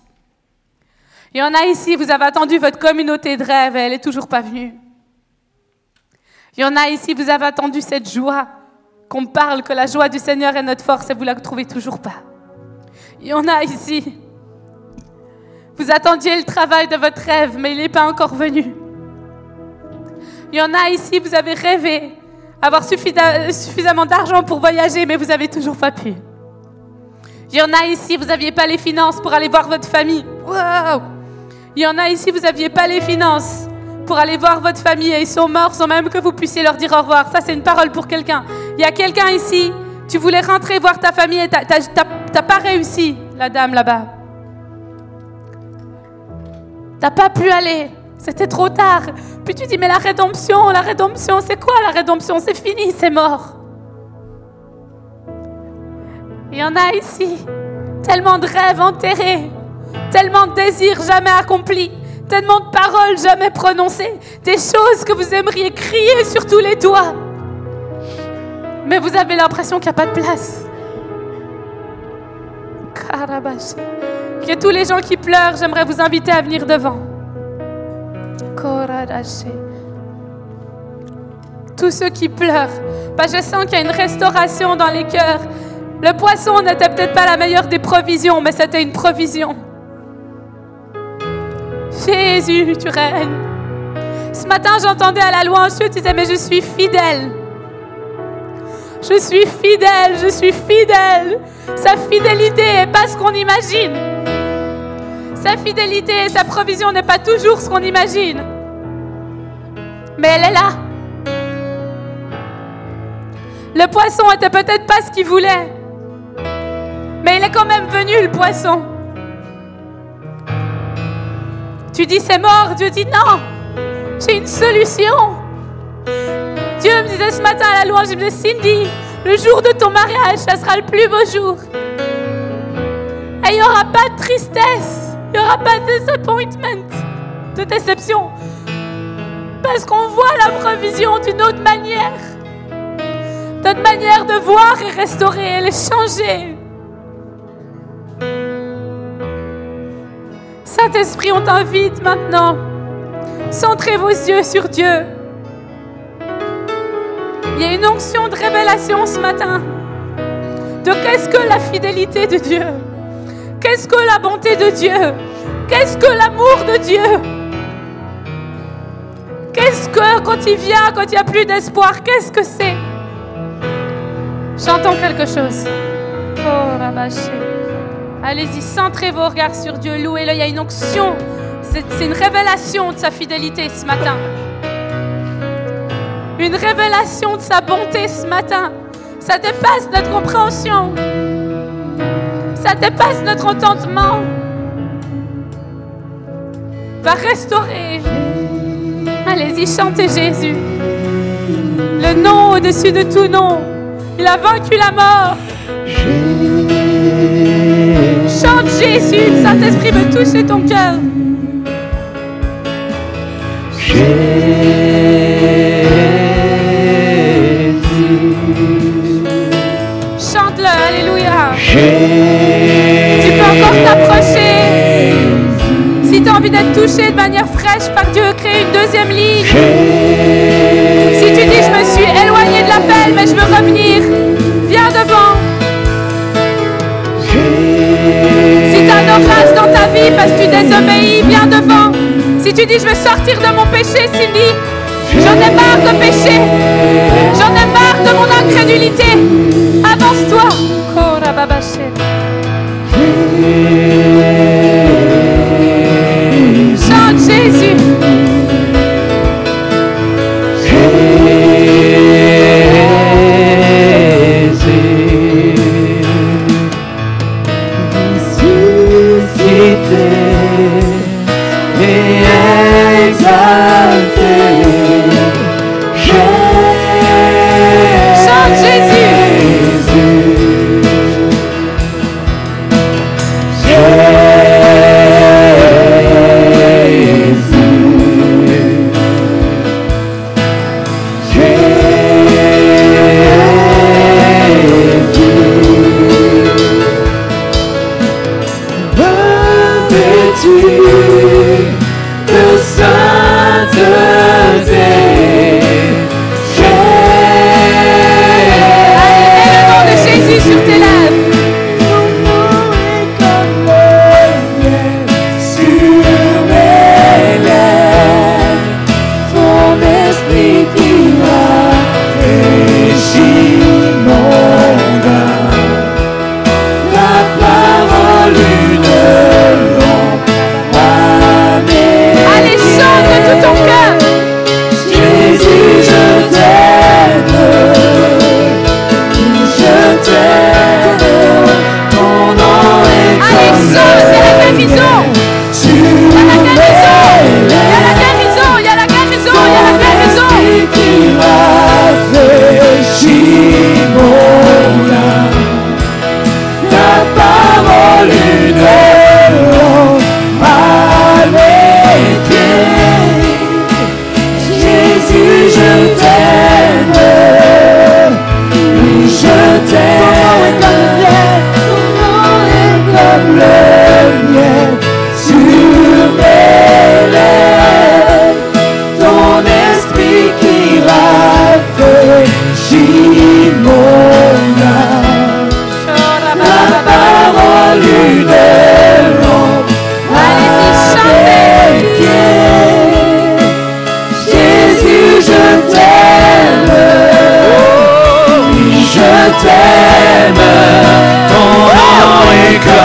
Il y en a ici, vous avez attendu votre communauté de rêve et elle est toujours pas venue. Il y en a ici, vous avez attendu cette joie qu'on parle que la joie du Seigneur est notre force et vous la trouvez toujours pas. Il y en a ici. Vous attendiez le travail de votre rêve, mais il n'est pas encore venu. Il y en a ici, vous avez rêvé avoir suffisamment d'argent pour voyager, mais vous n'avez toujours pas pu. Il y en a ici, vous n'aviez pas les finances pour aller voir votre famille. Wow! Il y en a ici, vous n'aviez pas les finances pour aller voir votre famille et ils sont morts sans même que vous puissiez leur dire au revoir. Ça, c'est une parole pour quelqu'un. Il y a quelqu'un ici, tu voulais rentrer voir ta famille et tu n'as pas réussi, la dame là-bas. T'as pas pu aller. C'était trop tard. Puis tu dis, mais la rédemption, la rédemption, c'est quoi la rédemption? C'est fini, c'est mort. Il y en a ici, tellement de rêves enterrés, tellement de désirs jamais accomplis, tellement de paroles jamais prononcées, des choses que vous aimeriez crier sur tous les toits. Mais vous avez l'impression qu'il n'y a pas de place. Que tous les gens qui pleurent, j'aimerais vous inviter à venir devant. Tous ceux qui pleurent, bah, je sens qu'il y a une restauration dans les cœurs. Le poisson n'était peut-être pas la meilleure des provisions, mais c'était une provision. Jésus, tu règnes. Ce matin, j'entendais à la louange, tu disais, mais je suis fidèle. Je suis fidèle, je suis fidèle. Sa fidélité n'est pas ce qu'on imagine. Sa fidélité et sa provision n'est pas toujours ce qu'on imagine. Mais elle est là. Le poisson était peut-être pas ce qu'il voulait. Mais il est quand même venu, le poisson. Tu dis c'est mort, Dieu dit non, j'ai une solution. Dieu me disait ce matin à la louange, il me disait Cindy, le jour de ton mariage, ça sera le plus beau jour. Et il n'y aura pas de tristesse, il n'y aura pas de disappointment, de déception. Parce qu'on voit la provision d'une autre manière. Notre manière de voir et restaurer, elle est changée. Saint-Esprit, on t'invite maintenant. Centrez vos yeux sur Dieu. Il y a une onction de révélation ce matin de qu'est-ce que la fidélité de Dieu? Qu'est-ce que la bonté de Dieu? Qu'est-ce que l'amour de Dieu? Qu'est-ce que quand il vient, quand il n'y a plus d'espoir, qu'est-ce que c'est? J'entends quelque chose. Oh, Allez-y, centrez vos regards sur Dieu, louez-le. Il y a une onction. C'est une révélation de sa fidélité ce matin. Une révélation de sa bonté ce matin. Ça dépasse notre compréhension. Ça dépasse notre entendement. Va restaurer. Allez-y, chantez Jésus. Le nom au-dessus de tout nom. Il a vaincu la mort. Chante Jésus. Le Saint-Esprit veut toucher ton cœur. Chante-le, Alléluia. Tu peux encore t'approcher. Si tu as envie d'être touché de manière fraîche par Dieu, crée une deuxième ligne. Si tu dis, je me suis éloigné de l'appel, mais je veux revenir, parce que tu désobéis, viens devant. Si tu dis, je veux sortir de mon péché, Cindy, j'en ai marre de péché. J'en ai marre de mon incrédulité. Avance-toi. Chante Jésus.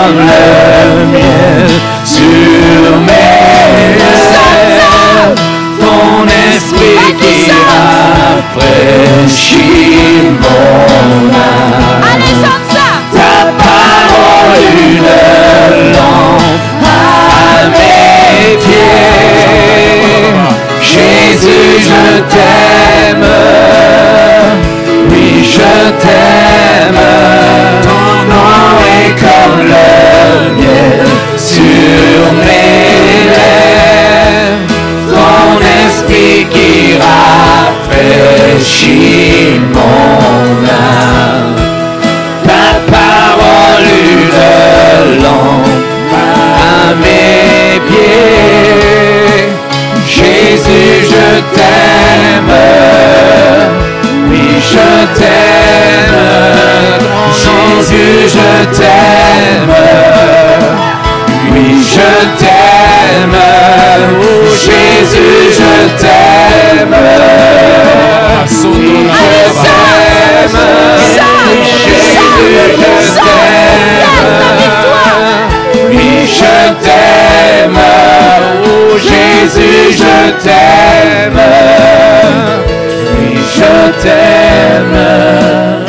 Comme le miel sur mes lèvres. Ton esprit qui rafraîchit mon âme. Ta parole une lampe à mes pieds. Jésus, je t'aime. Oui, je t'aime. Sur mes lèvres. Ton esprit qui rafraîchit mon âme. Ta parole une lampe à mes pieds. Jésus, je t'aime. Oui, je t'aime. Jésus, je t'aime t'aime, oh Jésus, je t'aime. Jésus, je t'aime. Je t'aime, oh Jésus, je t'aime. Oui, je t'aime.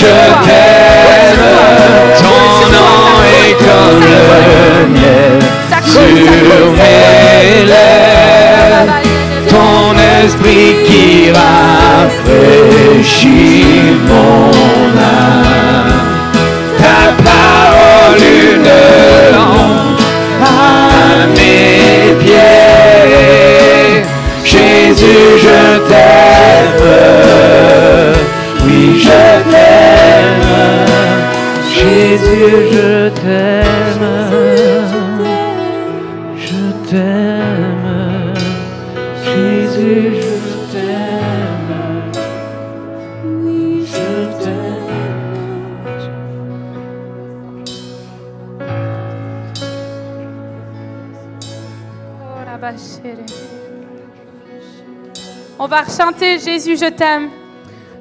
Je t'aime. Ton nom est comme le miel sur mes lèvres. Ton esprit qui rafraîchit mon âme. Ta parole une lampe à mes pieds. Jésus, je t'aime. Oui, je t'aime. Jésus, je t'aime. Je t'aime. Jésus, je t'aime. Oui, je t'aime. On va chanter Jésus, je t'aime.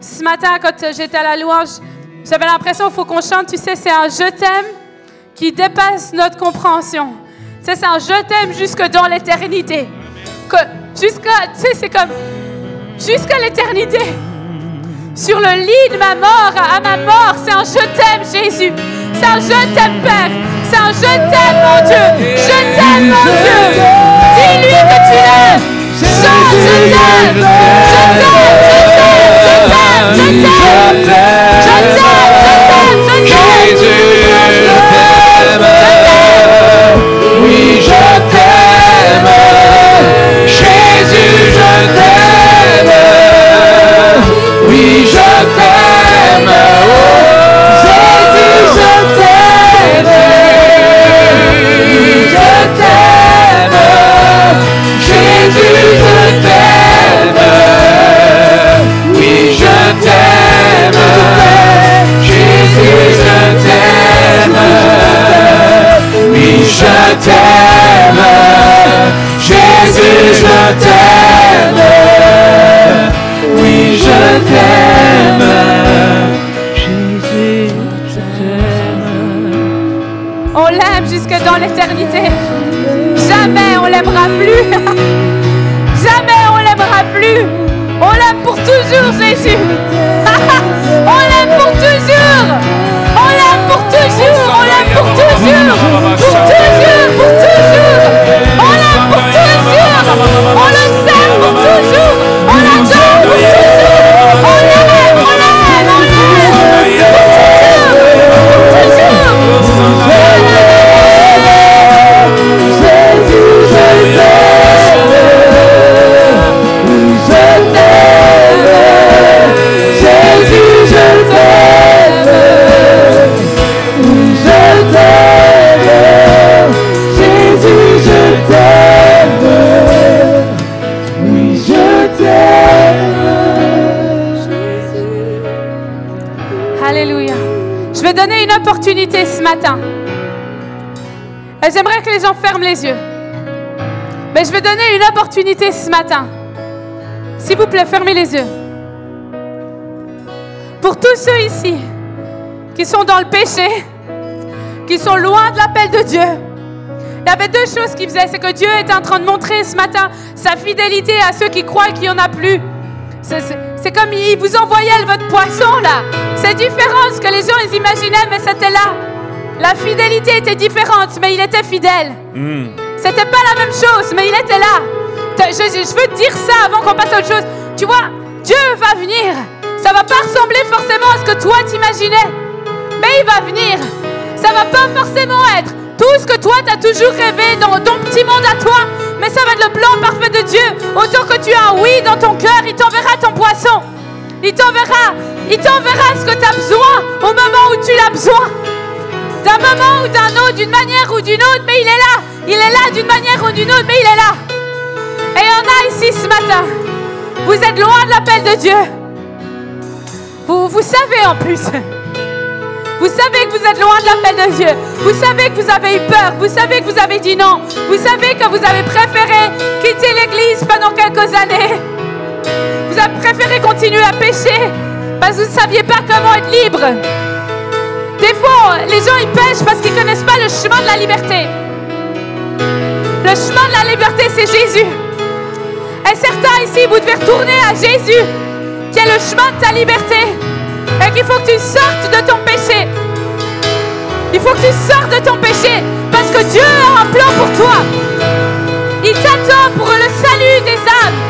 Ce matin, quand j'étais à la louange, j'avais l'impression qu'il faut qu'on chante, tu sais, c'est un je t'aime qui dépasse notre compréhension. Tu sais, c'est un je t'aime jusque dans l'éternité. Jusqu'à, tu sais, c'est comme jusqu'à l'éternité. Sur le lit de ma mort, à ma mort, c'est un je t'aime, Jésus. C'est un je t'aime, Père. C'est un je t'aime, mon Dieu. Je t'aime, mon Dieu. Dis-lui que tu l'aimes. Chante, je t'aime. Je t'aime, je t'aime, je t'aime, je t'aime. Je t'aime, je t'aime. Jésus, je t'aime. Oui, je t'aime. Jésus, je t'aime. On l'aime jusque dans l'éternité. Jamais on l'aimera plus. (laughs) Jamais on l'aimera plus. On l'aime pour toujours, Jésus. (laughs) on l'aime pour toujours. On l'aime pour toujours. On l'aime pour toujours. Hallelujah. Opportunité ce matin. Et j'aimerais que les gens ferment les yeux. Mais je vais donner une opportunité ce matin. S'il vous plaît, fermez les yeux. Pour tous ceux ici qui sont dans le péché, qui sont loin de l'appel de Dieu, il y avait deux choses qu'il faisait. C'est que Dieu est en train de montrer ce matin sa fidélité à ceux qui croient qu'il n'y en a plus. C'est comme il vous envoyait votre poisson là. C'est différent ce que les gens ils imaginaient, mais c'était là. La fidélité était différente, mais il était fidèle. C'était pas la même chose, mais il était là. Te- Je, je- je veux te dire ça avant qu'on passe à autre chose. Tu vois, Dieu va venir. Ça va pas ressembler forcément à ce que toi t'imaginais, mais il va venir. Ça va pas forcément être tout ce que toi t'as toujours rêvé dans ton petit monde à toi, mais ça va être le plan parfait de Dieu. Autant que tu as un oui dans ton cœur, il t'enverra ton poisson. Il t'enverra, il t'enverra ce que tu as besoin au moment où tu l'as besoin. D'un moment ou d'un autre, d'une manière ou d'une autre, mais il est là. Il est là d'une manière ou d'une autre, mais il est là. Et il y en a ici ce matin. Vous êtes loin de l'appel de Dieu. Vous, vous savez en plus. Vous savez que vous êtes loin de l'appel de Dieu. Vous savez que vous avez eu peur. Vous savez que vous avez dit non. Vous savez que vous avez préféré quitter l'église pendant quelques années. Vous préféré continuer à pécher parce que vous ne saviez pas comment être libre. Des fois, les gens ils pêchent parce qu'ils ne connaissent pas le chemin de la liberté. Le chemin de la liberté, c'est Jésus. Et certains ici, vous devez retourner à Jésus, qui est le chemin de ta liberté. Et qu'il faut que tu sortes de ton péché. Il faut que tu sortes de ton péché parce que Dieu a un plan pour toi. Il t'attend pour le salut des âmes.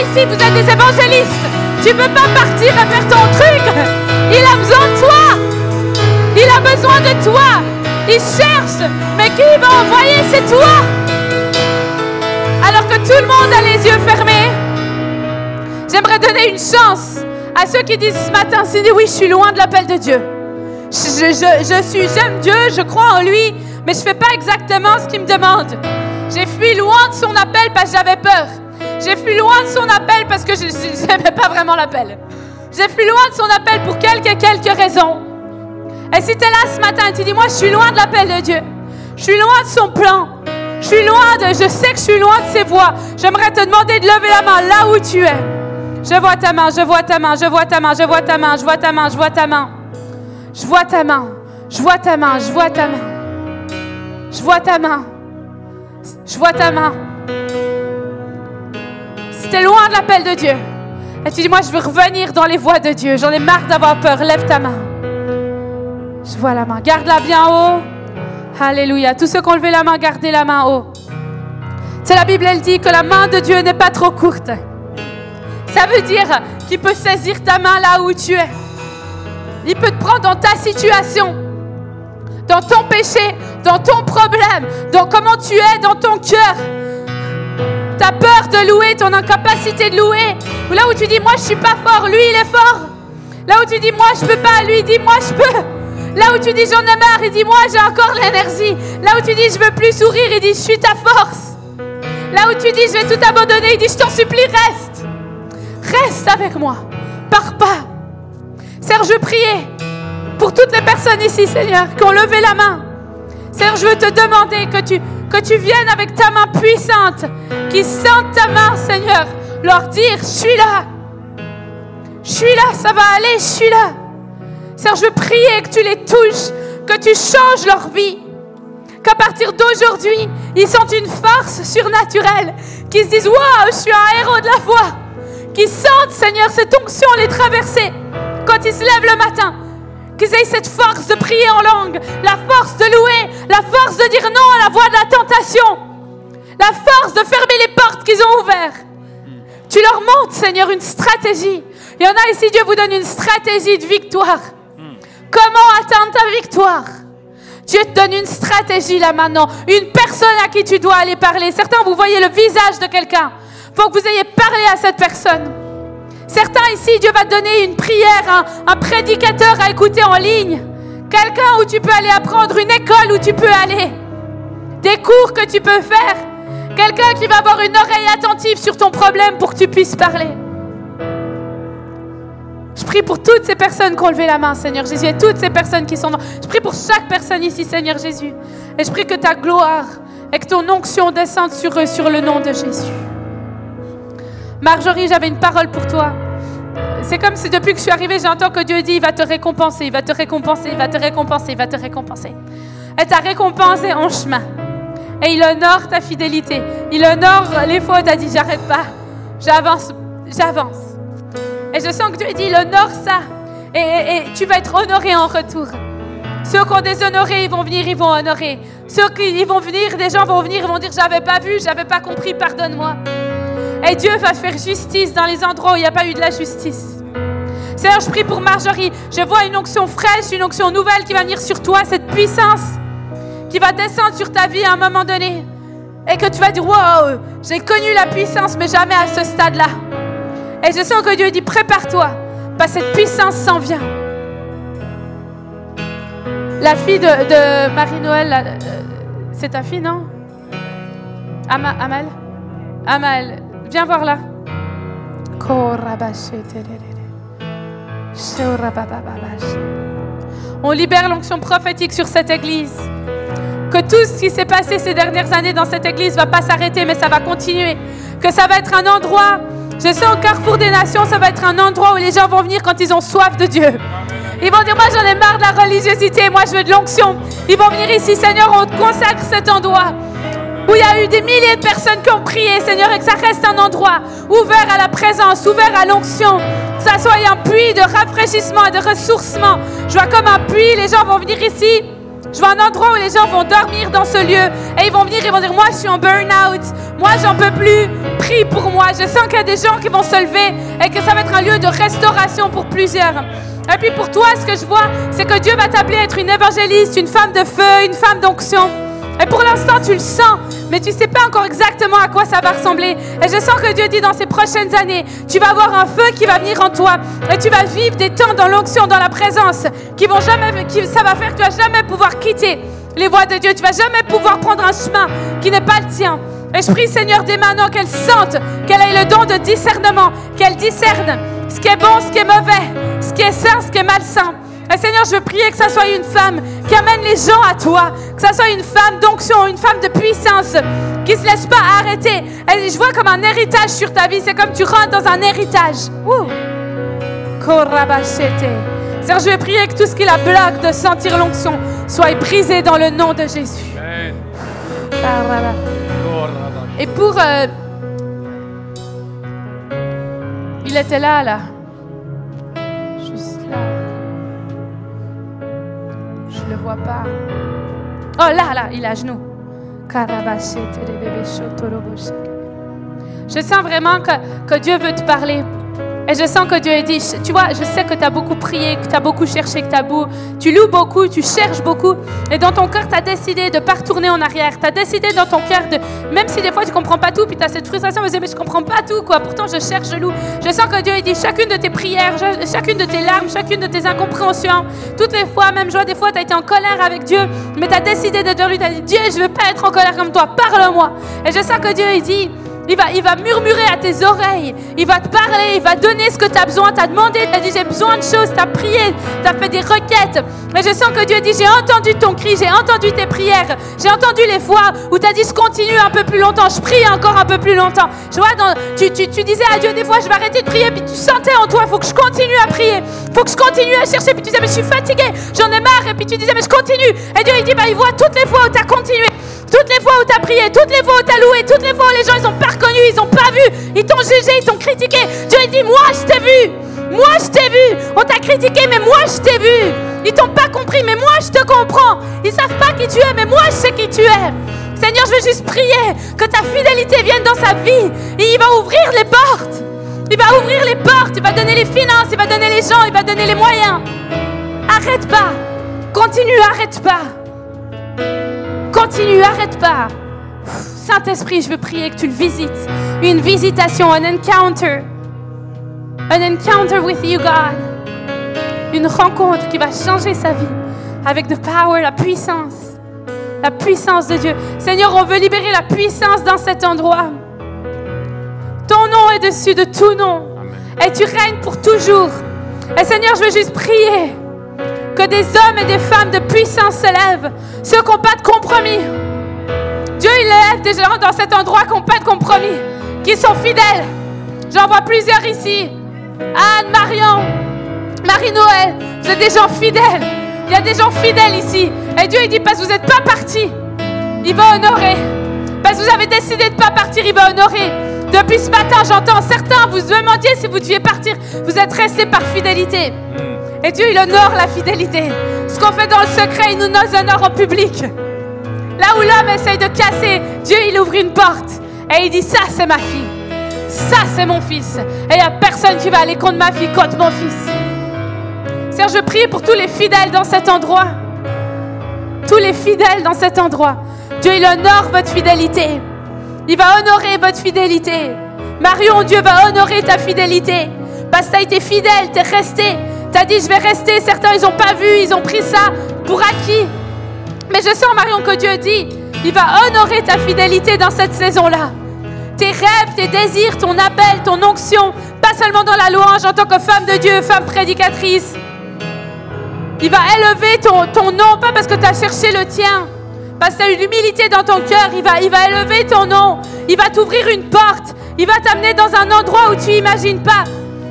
Ici, vous êtes des évangélistes. Tu ne peux pas partir et faire ton truc. Il a besoin de toi. Il a besoin de toi. Il cherche. Mais qui va envoyer C'est toi. Alors que tout le monde a les yeux fermés, j'aimerais donner une chance à ceux qui disent ce matin, c'est oui, je suis loin de l'appel de Dieu. Je, suis, j'aime Dieu, je crois en lui, mais je ne fais pas exactement ce qu'il me demande. J'ai fui loin de son appel parce que j'avais peur. J'ai fui loin de son appel parce que je n'aimais pas vraiment l'appel. J'ai fui loin de son appel pour quelques, quelques raisons. Et si tu es là ce matin et tu dis, moi je suis loin de l'appel de Dieu, je suis loin de son plan, je suis loin de, je sais que je suis loin de ses voies, j'aimerais te demander de lever la main là où tu es. Je vois ta main, je vois ta main, je vois ta main, je vois ta main, je vois ta main, je vois ta main. Je vois ta main, je vois ta main, je vois ta main. Je vois ta main. Je vois ta main. Si tu es loin de l'appel de Dieu, et tu dis, moi je veux revenir dans les voies de Dieu, j'en ai marre d'avoir peur, lève ta main. Je vois la main, garde-la bien haut. Alléluia. Tous ceux qui ont levé la main, gardez la main haut. C'est la Bible, elle dit que la main de Dieu n'est pas trop courte. Ça veut dire qu'il peut saisir ta main là où tu es. Il peut te prendre dans ta situation, dans ton péché, dans ton problème, dans comment tu es dans ton cœur. Ta peur de louer, ton incapacité de louer. Ou là où tu dis, moi je suis pas fort, lui il est fort. Là où tu dis, moi je peux pas, lui dit, moi je peux. Là où tu dis, j'en ai marre, il dit, moi j'ai encore l'énergie. Là où tu dis, je veux plus sourire, il dit, je suis ta force. Là où tu dis, je vais tout abandonner, il dit, je t'en supplie, reste. Reste avec moi. Pars pas. Seigneur, je prier pour toutes les personnes ici, Seigneur, qui ont levé la main. Seigneur, je veux te demander que tu, que tu viennes avec ta main puissante, qui sentent ta main, Seigneur, leur dire, je suis là. Je suis là, ça va aller, je suis là. Seigneur, je veux prier que tu les touches, que tu changes leur vie. Qu'à partir d'aujourd'hui, ils sentent une force surnaturelle, qu'ils se disent, waouh, je suis un héros de la foi. Qu'ils sentent, Seigneur, cette onction les traverser quand ils se lèvent le matin. Qu'ils aient cette force de prier en langue, la force de louer, la force de dire non à la voix de la tentation, la force de fermer les portes qu'ils ont ouvertes. Tu leur montres, Seigneur, une stratégie. Il y en a ici, Dieu vous donne une stratégie de victoire. Comment atteindre ta victoire? Dieu te donne une stratégie là maintenant, une personne à qui tu dois aller parler. Certains, vous voyez le visage de quelqu'un. Il faut que vous ayez parlé à cette personne. Certains ici, Dieu va donner une prière, un, prédicateur à écouter en ligne. Quelqu'un où tu peux aller apprendre, une école où tu peux aller. Des cours que tu peux faire. Quelqu'un qui va avoir une oreille attentive sur ton problème pour que tu puisses parler. Je prie pour toutes ces personnes qui ont levé la main, Seigneur Jésus, et toutes ces personnes qui sont... Je prie pour chaque personne ici, Seigneur Jésus. Et je prie que ta gloire et que ton onction descende sur eux, sur le nom de Jésus. Marjorie, j'avais une parole pour toi. C'est comme si depuis que je suis arrivée, j'entends que Dieu dit, il va te récompenser, il va te récompenser, il va te récompenser, il va te récompenser. Et t'a récompensé en chemin. Et il honore ta fidélité. Il honore les fautes. a dit, j'arrête pas. J'avance, j'avance. Et je sens que Dieu dit, il honore ça. Et, tu vas être honoré en retour. Ceux qui ont déshonoré, ils vont venir, ils vont honorer. Ceux qui vont venir, des gens vont venir, ils vont dire, j'avais pas vu, j'avais pas compris, pardonne-moi. Et Dieu va faire justice dans les endroits où il n'y a pas eu de la justice. Seigneur, je prie pour Marjorie. Je vois une onction fraîche, une onction nouvelle qui va venir sur toi, cette puissance qui va descendre sur ta vie à un moment donné. Et que tu vas dire, wow, j'ai connu la puissance, mais jamais à ce stade-là. Et je sens que Dieu dit, prépare-toi, parce que cette puissance s'en vient. La fille de, Marie-Noël, euh, c'est ta fille, non? Amal Amal, Viens voir là. On libère l'onction prophétique sur cette église. Que tout ce qui s'est passé ces dernières années dans cette église va pas s'arrêter, mais ça va continuer. Que ça va être un endroit, je sais au carrefour des nations, ça va être un endroit où les gens vont venir quand ils ont soif de Dieu. Ils vont dire, moi j'en ai marre de la religiosité, moi je veux de l'onction. Ils vont venir ici, Seigneur, on te consacre cet endroit. Où il y a eu des milliers de personnes qui ont prié, Seigneur, et que ça reste un endroit ouvert à la présence, ouvert à l'onction. Que ça soit un puits de rafraîchissement et de ressourcement. Je vois comme un puits, les gens vont venir ici. Je vois un endroit où les gens vont dormir dans ce lieu et ils vont venir, ils vont dire, moi je suis en burn-out, moi j'en peux plus, prie pour moi. Je sens qu'il y a des gens qui vont se lever et que ça va être un lieu de restauration pour plusieurs. Et puis pour toi, ce que je vois, c'est que Dieu va t'appeler à être une évangéliste, une femme de feu, une femme d'onction. Et pour l'instant, tu le sens, mais tu ne sais pas encore exactement à quoi ça va ressembler. Et je sens que Dieu dit dans ces prochaines années, tu vas avoir un feu qui va venir en toi. Et tu vas vivre des temps dans l'onction, dans la présence, qui vont jamais, qui, ça va faire que tu vas jamais pouvoir quitter les voies de Dieu. Tu vas jamais pouvoir prendre un chemin qui n'est pas le tien. Et je prie, Seigneur, dès maintenant qu'elle sente, qu'elle ait le don de discernement, qu'elle discerne ce qui est bon, ce qui est mauvais, ce qui est sain, ce qui est malsain. Et Seigneur, je veux prier que ça soit une femme qui amène les gens à toi, que ça soit une femme d'onction, une femme de puissance, qui ne se laisse pas arrêter. Et je vois comme un héritage sur ta vie, c'est comme tu rentres dans un héritage. Seigneur, je veux prier que tout ce qui la bloque de sentir l'onction soit brisé dans le nom de Jésus. Et pour... Euh, il était là, là. Je le vois pas. Oh là, là, il est à genoux. Je sens vraiment que, que Dieu veut te parler. Et je sens que Dieu a dit, tu vois, je sais que tu as beaucoup prié, que tu as beaucoup cherché, que tu as beau, tu loues beaucoup, tu cherches beaucoup. Et dans ton cœur, tu as décidé de ne pas retourner en arrière. Tu as décidé dans ton cœur de, même si des fois tu comprends pas tout, puis tu as cette frustration, mais je comprends pas tout, quoi. Pourtant, je cherche, je loue. Je sens que Dieu a dit, chacune de tes prières, chacune de tes larmes, chacune de tes incompréhensions, toutes les fois, même joie, des fois, tu as été en colère avec Dieu, mais tu as décidé de dire lui, tu as dit, Dieu, je ne veux pas être en colère comme toi, parle-moi. Et je sens que Dieu, il dit, il va, il va murmurer à tes oreilles. Il va te parler. Il va donner ce que tu as besoin. Tu as demandé. Tu as dit j'ai besoin de choses. Tu as prié. Tu as fait des requêtes. Mais je sens que Dieu dit j'ai entendu ton cri. J'ai entendu tes prières. J'ai entendu les fois où tu as dit je continue un peu plus longtemps. Je prie encore un peu plus longtemps. Je vois, tu, tu, tu, disais à Dieu des fois je vais arrêter de prier. Puis tu sentais en toi il faut que je continue à prier. Il faut que je continue à chercher. Puis tu disais mais je suis fatigué. J'en ai marre. Et puis tu disais mais je continue. Et Dieu il dit bah il voit toutes les fois où tu as continué. Toutes les fois où tu as prié, toutes les fois où tu as loué, toutes les fois où les gens ils ont pas ils ont pas vu, ils t'ont jugé, ils t'ont critiqué. Dieu dit Moi je t'ai vu, moi je t'ai vu. On t'a critiqué, mais moi je t'ai vu. Ils t'ont pas compris, mais moi je te comprends. Ils savent pas qui tu es, mais moi je sais qui tu es. Seigneur, je veux juste prier que ta fidélité vienne dans sa vie. Et il va ouvrir les portes. Il va ouvrir les portes, il va donner les finances, il va donner les gens, il va donner les moyens. Arrête pas. Continue, arrête pas. Continue, arrête pas. Saint-Esprit, je veux prier que tu le visites. Une visitation, un encounter. Un encounter with you, God. Une rencontre qui va changer sa vie avec the power, la puissance. La puissance de Dieu. Seigneur, on veut libérer la puissance dans cet endroit. Ton nom est dessus de tout nom. Et tu règnes pour toujours. Et Seigneur, je veux juste prier que des hommes et des femmes de puissance se lèvent, ceux qui n'ont pas de compromis. Dieu, il lève des gens dans cet endroit qui n'ont pas de compromis, qui sont fidèles. J'en vois plusieurs ici. Anne, Marion, Marie-Noël, vous êtes des gens fidèles. Il y a des gens fidèles ici. Et Dieu, il dit, parce que vous n'êtes pas partis, il va honorer. Parce que vous avez décidé de ne pas partir, il va honorer. Depuis ce matin, j'entends certains vous demandiez si vous deviez partir. Vous êtes restés par fidélité. Et Dieu, il honore la fidélité. Ce qu'on fait dans le secret, il nous honore en public. Où l'homme essaye de casser, Dieu, il ouvre une porte. Et il dit, ça, c'est ma fille. Ça, c'est mon fils. Et il n'y a personne qui va aller contre ma fille, contre mon fils. Seigneur, je prie pour tous les fidèles dans cet endroit. Tous les fidèles dans cet endroit. Dieu, il honore votre fidélité. Il va honorer votre fidélité. Marion, Dieu va honorer ta fidélité. Parce que tu as été fidèle, tu es resté. Tu as dit, je vais rester. Certains, ils n'ont pas vu, ils ont pris ça pour acquis. Mais je sens, Marion, que Dieu dit, il va honorer ta fidélité dans cette saison-là. Tes rêves, tes désirs, ton appel, ton onction, pas seulement dans la louange en tant que femme de Dieu, femme prédicatrice. Il va élever ton, ton nom, pas parce que tu as cherché le tien, parce que tu as eu l'humilité dans ton cœur. Il va, il va élever ton nom. Il va t'ouvrir une porte. Il va t'amener dans un endroit où tu n'imagines pas.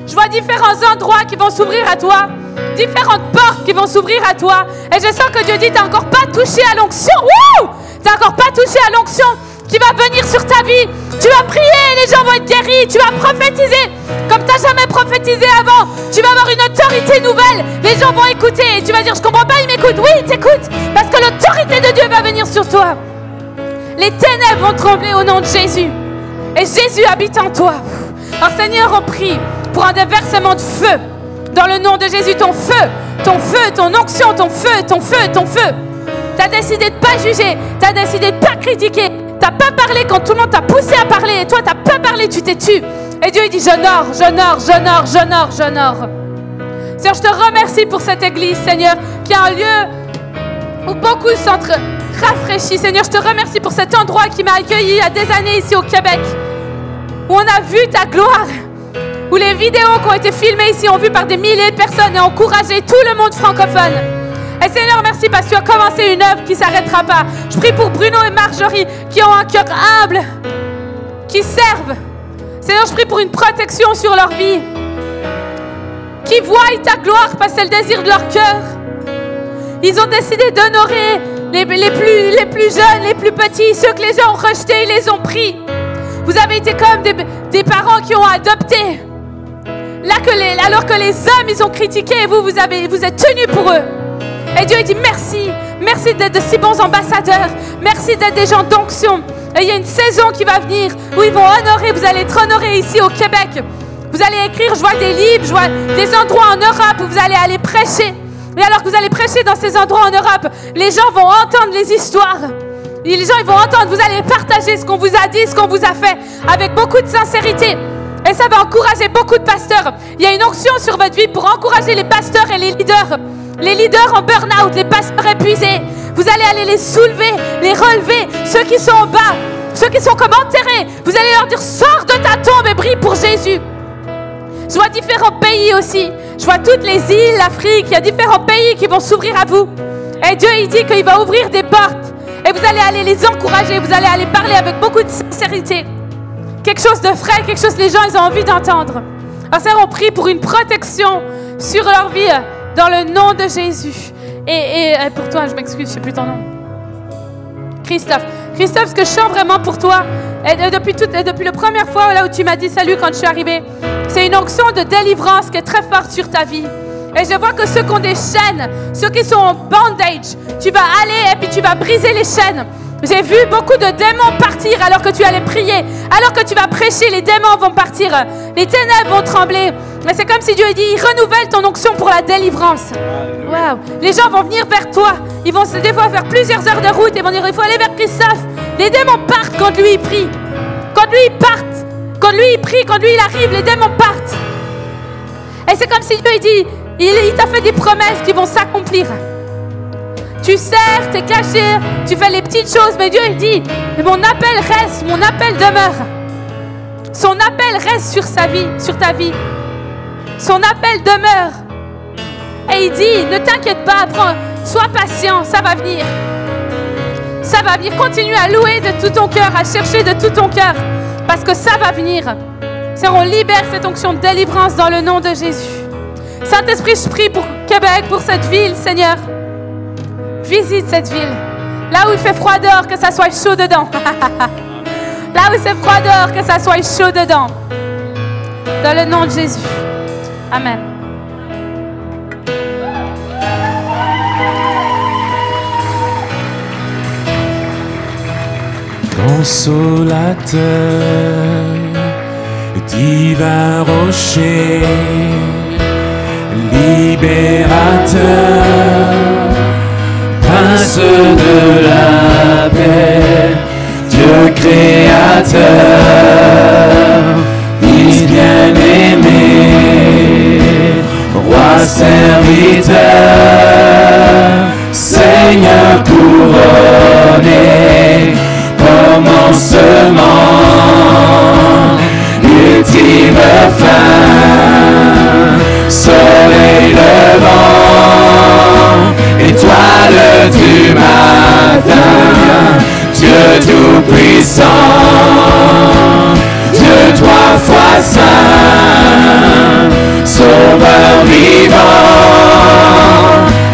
Je vois différents endroits qui vont s'ouvrir à toi. Différentes portes qui vont s'ouvrir à toi. Et je sens que Dieu dit, tu encore pas touché à l'onction. Tu n'as encore pas touché à l'onction qui va venir sur ta vie. Tu vas prier, les gens vont être guéris. Tu vas prophétiser comme tu n'as jamais prophétisé avant. Tu vas avoir une autorité nouvelle. Les gens vont écouter et tu vas dire, je comprends pas, ils m'écoutent. Oui, ils parce que l'autorité de Dieu va venir sur toi. Les ténèbres vont trembler au nom de Jésus. Et Jésus habite en toi. Alors Seigneur, on prie pour un déversement de feu. Dans le nom de Jésus, ton feu, ton feu, ton onction, ton feu, ton feu, ton feu. Tu as décidé de ne pas juger, tu as décidé de ne pas critiquer, tu n'as pas parlé quand tout le monde t'a poussé à parler et toi, tu n'as pas parlé, tu t'es tu. Et Dieu, il dit, j'honore, j'honore, j'honore, j'honore, j'honore. Seigneur, je te remercie pour cette église, Seigneur, qui est un lieu où beaucoup sont rafraîchis. Seigneur, je te remercie pour cet endroit qui m'a accueilli il y a des années ici au Québec, où on a vu ta gloire, où les vidéos qui ont été filmées ici ont vu par des milliers de personnes et encouragé tout le monde francophone. Et Seigneur, merci parce que tu as commencé une œuvre qui ne s'arrêtera pas. Je prie pour Bruno et Marjorie qui ont un cœur humble, qui servent. Seigneur, je prie pour une protection sur leur vie, qui voient ta gloire parce que c'est le désir de leur cœur. Ils ont décidé d'honorer les, plus, jeunes, les plus petits, ceux que les gens ont rejetés, ils les ont pris. Vous avez été comme des parents qui ont adopté. Là que les, alors que les hommes, ils ont critiqué, vous, vous, avez, vous êtes tenus pour eux. Et Dieu dit merci. Merci d'être de si bons ambassadeurs. Merci d'être des gens d'onction. Et il y a une saison qui va venir où ils vont honorer, vous allez être honorés ici au Québec. Vous allez écrire, je vois des livres, je vois des endroits en Europe où vous allez aller prêcher. Et alors que vous allez prêcher dans ces endroits en Europe, les gens vont entendre les histoires. Et les gens ils vont entendre, vous allez partager ce qu'on vous a dit, ce qu'on vous a fait, avec beaucoup de sincérité. Et ça va encourager beaucoup de pasteurs. Il y a une onction sur votre vie pour encourager les pasteurs et les leaders. Les leaders en burn-out, les pasteurs épuisés. Vous allez aller les soulever, les relever. Ceux qui sont en bas, ceux qui sont comme enterrés. Vous allez leur dire, sors de ta tombe et brille pour Jésus. Je vois différents pays aussi. Je vois toutes les îles, l'Afrique. Il y a différents pays qui vont s'ouvrir à vous. Et Dieu, il dit qu'il va ouvrir des portes. Et vous allez aller les encourager. Vous allez aller parler avec beaucoup de sincérité. Quelque chose de frais, quelque chose que les gens ils ont envie d'entendre. Alors, ça, on prie pour une protection sur leur vie dans le nom de Jésus. Et, pour toi, je m'excuse, je ne sais plus ton nom. Christophe. Christophe, ce que je chante vraiment pour toi, et depuis, toute, depuis la première fois là où tu m'as dit salut quand je suis arrivée, c'est une onction de délivrance qui est très forte sur ta vie. Et je vois que ceux qui ont des chaînes, ceux qui sont en bandage, tu vas aller et puis tu vas briser les chaînes. J'ai vu beaucoup de démons partir alors que tu allais prier. Alors que tu vas prêcher, les démons vont partir. Les ténèbres vont trembler. Mais c'est comme si Dieu a dit, renouvelle ton onction pour la délivrance. Wow. Les gens vont venir vers toi. Ils vont des fois faire plusieurs heures de route et vont dire, il faut aller vers Christophe. Les démons partent quand lui il prie. Quand lui il part. Quand lui il prie, quand lui il arrive, les démons partent. Et c'est comme si Dieu dit, il, t'a fait des promesses qui vont s'accomplir. Tu sers, tu es caché, tu fais les petites choses, mais Dieu il dit, mon appel reste, mon appel demeure. Son appel reste sur sa vie, sur ta vie. Son appel demeure. Et il dit, ne t'inquiète pas, prends, sois patient, ça va venir. Ça va venir. Continue à louer de tout ton cœur, à chercher de tout ton cœur, parce que ça va venir. Seigneur, on libère cette onction de délivrance dans le nom de Jésus. Saint-Esprit, je prie pour Québec, pour cette ville, Seigneur. Visite cette ville. Là où il fait froid dehors, que ça soit chaud dedans. (laughs) Là où c'est froid dehors, que ça soit chaud dedans. Dans le nom de Jésus. Amen. Consolateur, divin rocher, libérateur, prince de la paix, Dieu créateur, Fils bien-aimé roi serviteur, Seigneur couronné, commencement, ultime fin, soleil levant, étoile du matin, Dieu tout-puissant, Dieu trois fois saint, Sauveur vivant,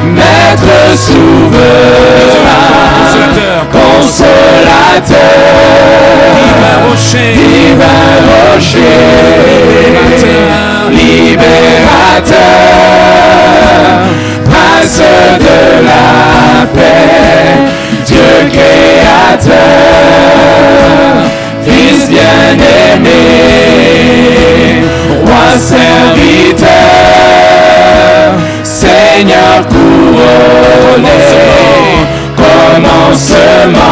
Maître souverain, consolateur, rocher, divin rocher, libérateur, de la paix, Dieu créateur, Fils bien-aimé, roi serviteur, Seigneur couronné, commencement,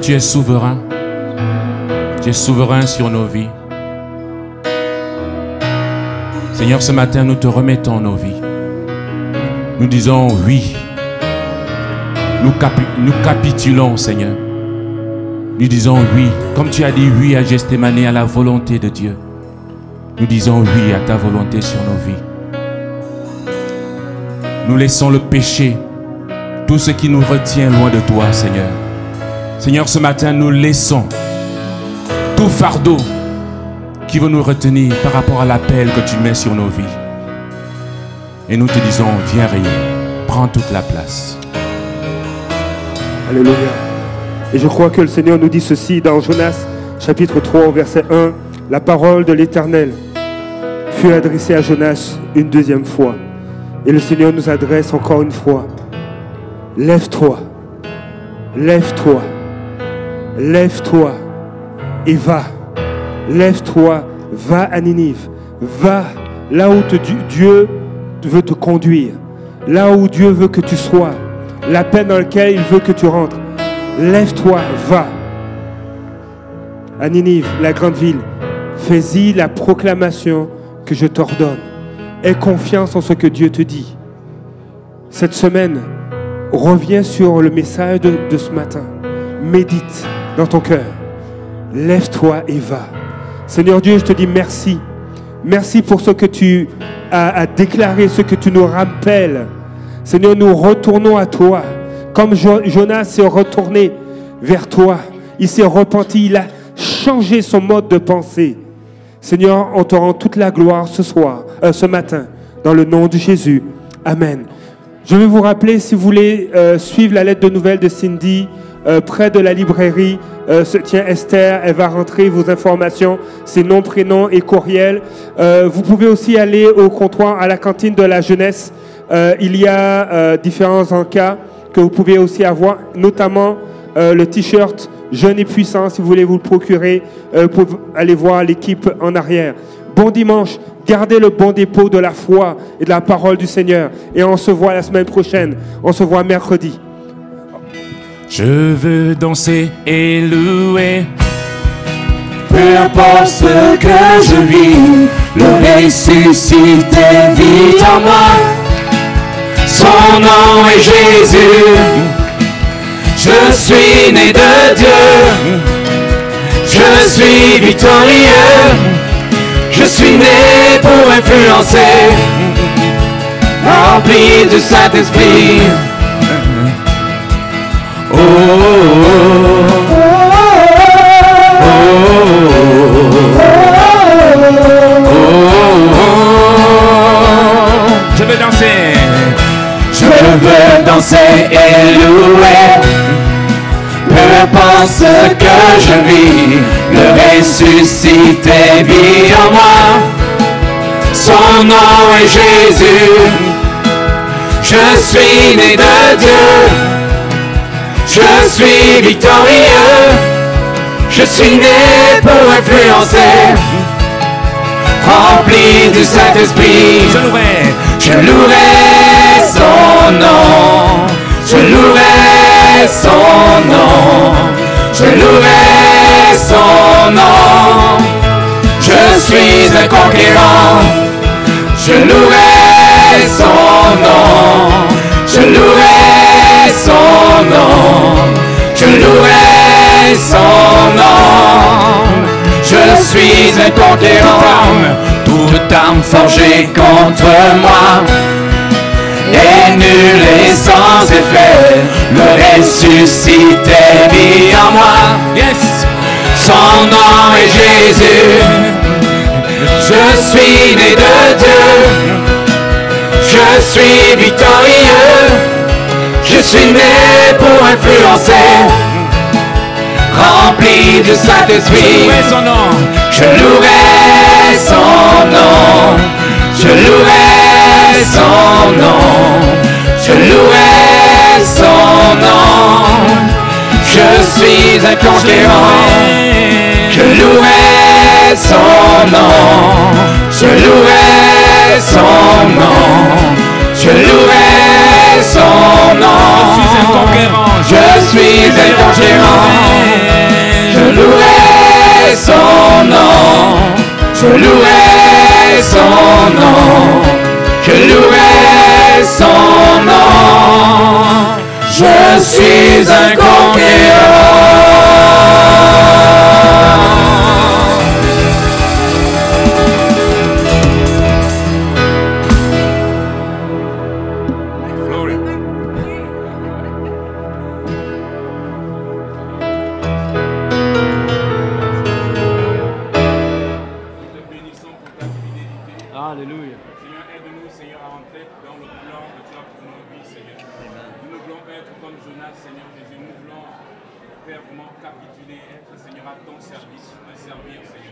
Tu es souverain. Tu es souverain sur nos vies. Seigneur, ce matin, nous te remettons nos vies. Nous disons oui. Nous capitulons, Seigneur. Nous disons oui. Comme tu as dit oui à Gestémané, à la volonté de Dieu. Nous disons oui à ta volonté sur nos vies. Nous laissons le péché, tout ce qui nous retient loin de toi, Seigneur. Seigneur, ce matin, nous laissons tout fardeau qui veut nous retenir par rapport à l'appel que tu mets sur nos vies. Et nous te disons, viens régner, prends toute la place. Alléluia. Et je crois que le Seigneur nous dit ceci dans Jonas chapitre 3 au verset 1. La parole de l'Éternel fut adressée à Jonas une deuxième fois. Et le Seigneur nous adresse encore une fois. Lève-toi. Lève-toi. Lève-toi et va. Lève-toi, va à Ninive. Va là où Dieu veut te conduire. Là où Dieu veut que tu sois. La paix dans laquelle il veut que tu rentres. Lève-toi, va. À Ninive, la grande ville, fais-y la proclamation que je t'ordonne. Aie confiance en ce que Dieu te dit. Cette semaine, reviens sur le message de ce matin. Médite dans ton cœur. Lève-toi et va. Seigneur Dieu, je te dis merci. Merci pour ce que tu as, déclaré, ce que tu nous rappelles. Seigneur, nous retournons à toi. Comme Jo- Jonas s'est retourné vers toi. Il s'est repenti, il a changé son mode de pensée. Seigneur, on te rend toute la gloire ce soir, euh, ce matin, dans le nom de Jésus. Amen. Je vais vous rappeler, si vous voulez euh, suivre la lettre de nouvelles de Cindy, euh, près de la librairie euh, se tient Esther. Elle va rentrer vos informations, ses noms, prénoms et courriels. Euh, vous pouvez aussi aller au comptoir à la cantine de la jeunesse. Il y a différents encas que vous pouvez aussi avoir, notamment le t-shirt Jeune et puissant, si vous voulez vous le procurer, vous pouvez aller voir l'équipe en arrière. Bon dimanche, gardez le bon dépôt de la foi et de la parole du Seigneur. Et on se voit la semaine prochaine. On se voit mercredi. Je veux danser et louer. Peu importe ce que je vis, le ressuscité vit en moi. Son nom est Jésus. Je suis né de Dieu. Je suis victorieux. Je suis né pour influencer. Rempli du Saint-Esprit. Oh, Je veux danser. Je veux danser et louer. Peu ce que je vis, le ressuscité vit en moi. Son nom est Jésus. Je suis né de Dieu. Je suis victorieux. Je suis né pour influencer, rempli du Saint-Esprit. Je louerai. Je louerai son nom. Je louerai son nom. Je louerai son nom. Je suis un conquérant. Je louerai son nom. Je louerai son nom. Je suis un conquérant. Toute arme forgée contre moi est nulle et sans effet. Le ressuscité vit en moi. Yes. Son nom est Jésus. Je suis né de Dieu. Je suis victorieux. Je suis né pour influencer. Rempli du Saint-Esprit. Louez son nom. Je louerai son nom. Je louerai son nom. Je louerai son nom. Je suis un conquérant. Je louerai son nom. Je louerai son nom. Je louerai son nom. Je suis un conquérant. Je suis un conquérant. Je louerai son nom. Je louerai son nom. Je louerai son nom. Je suis un conquérant.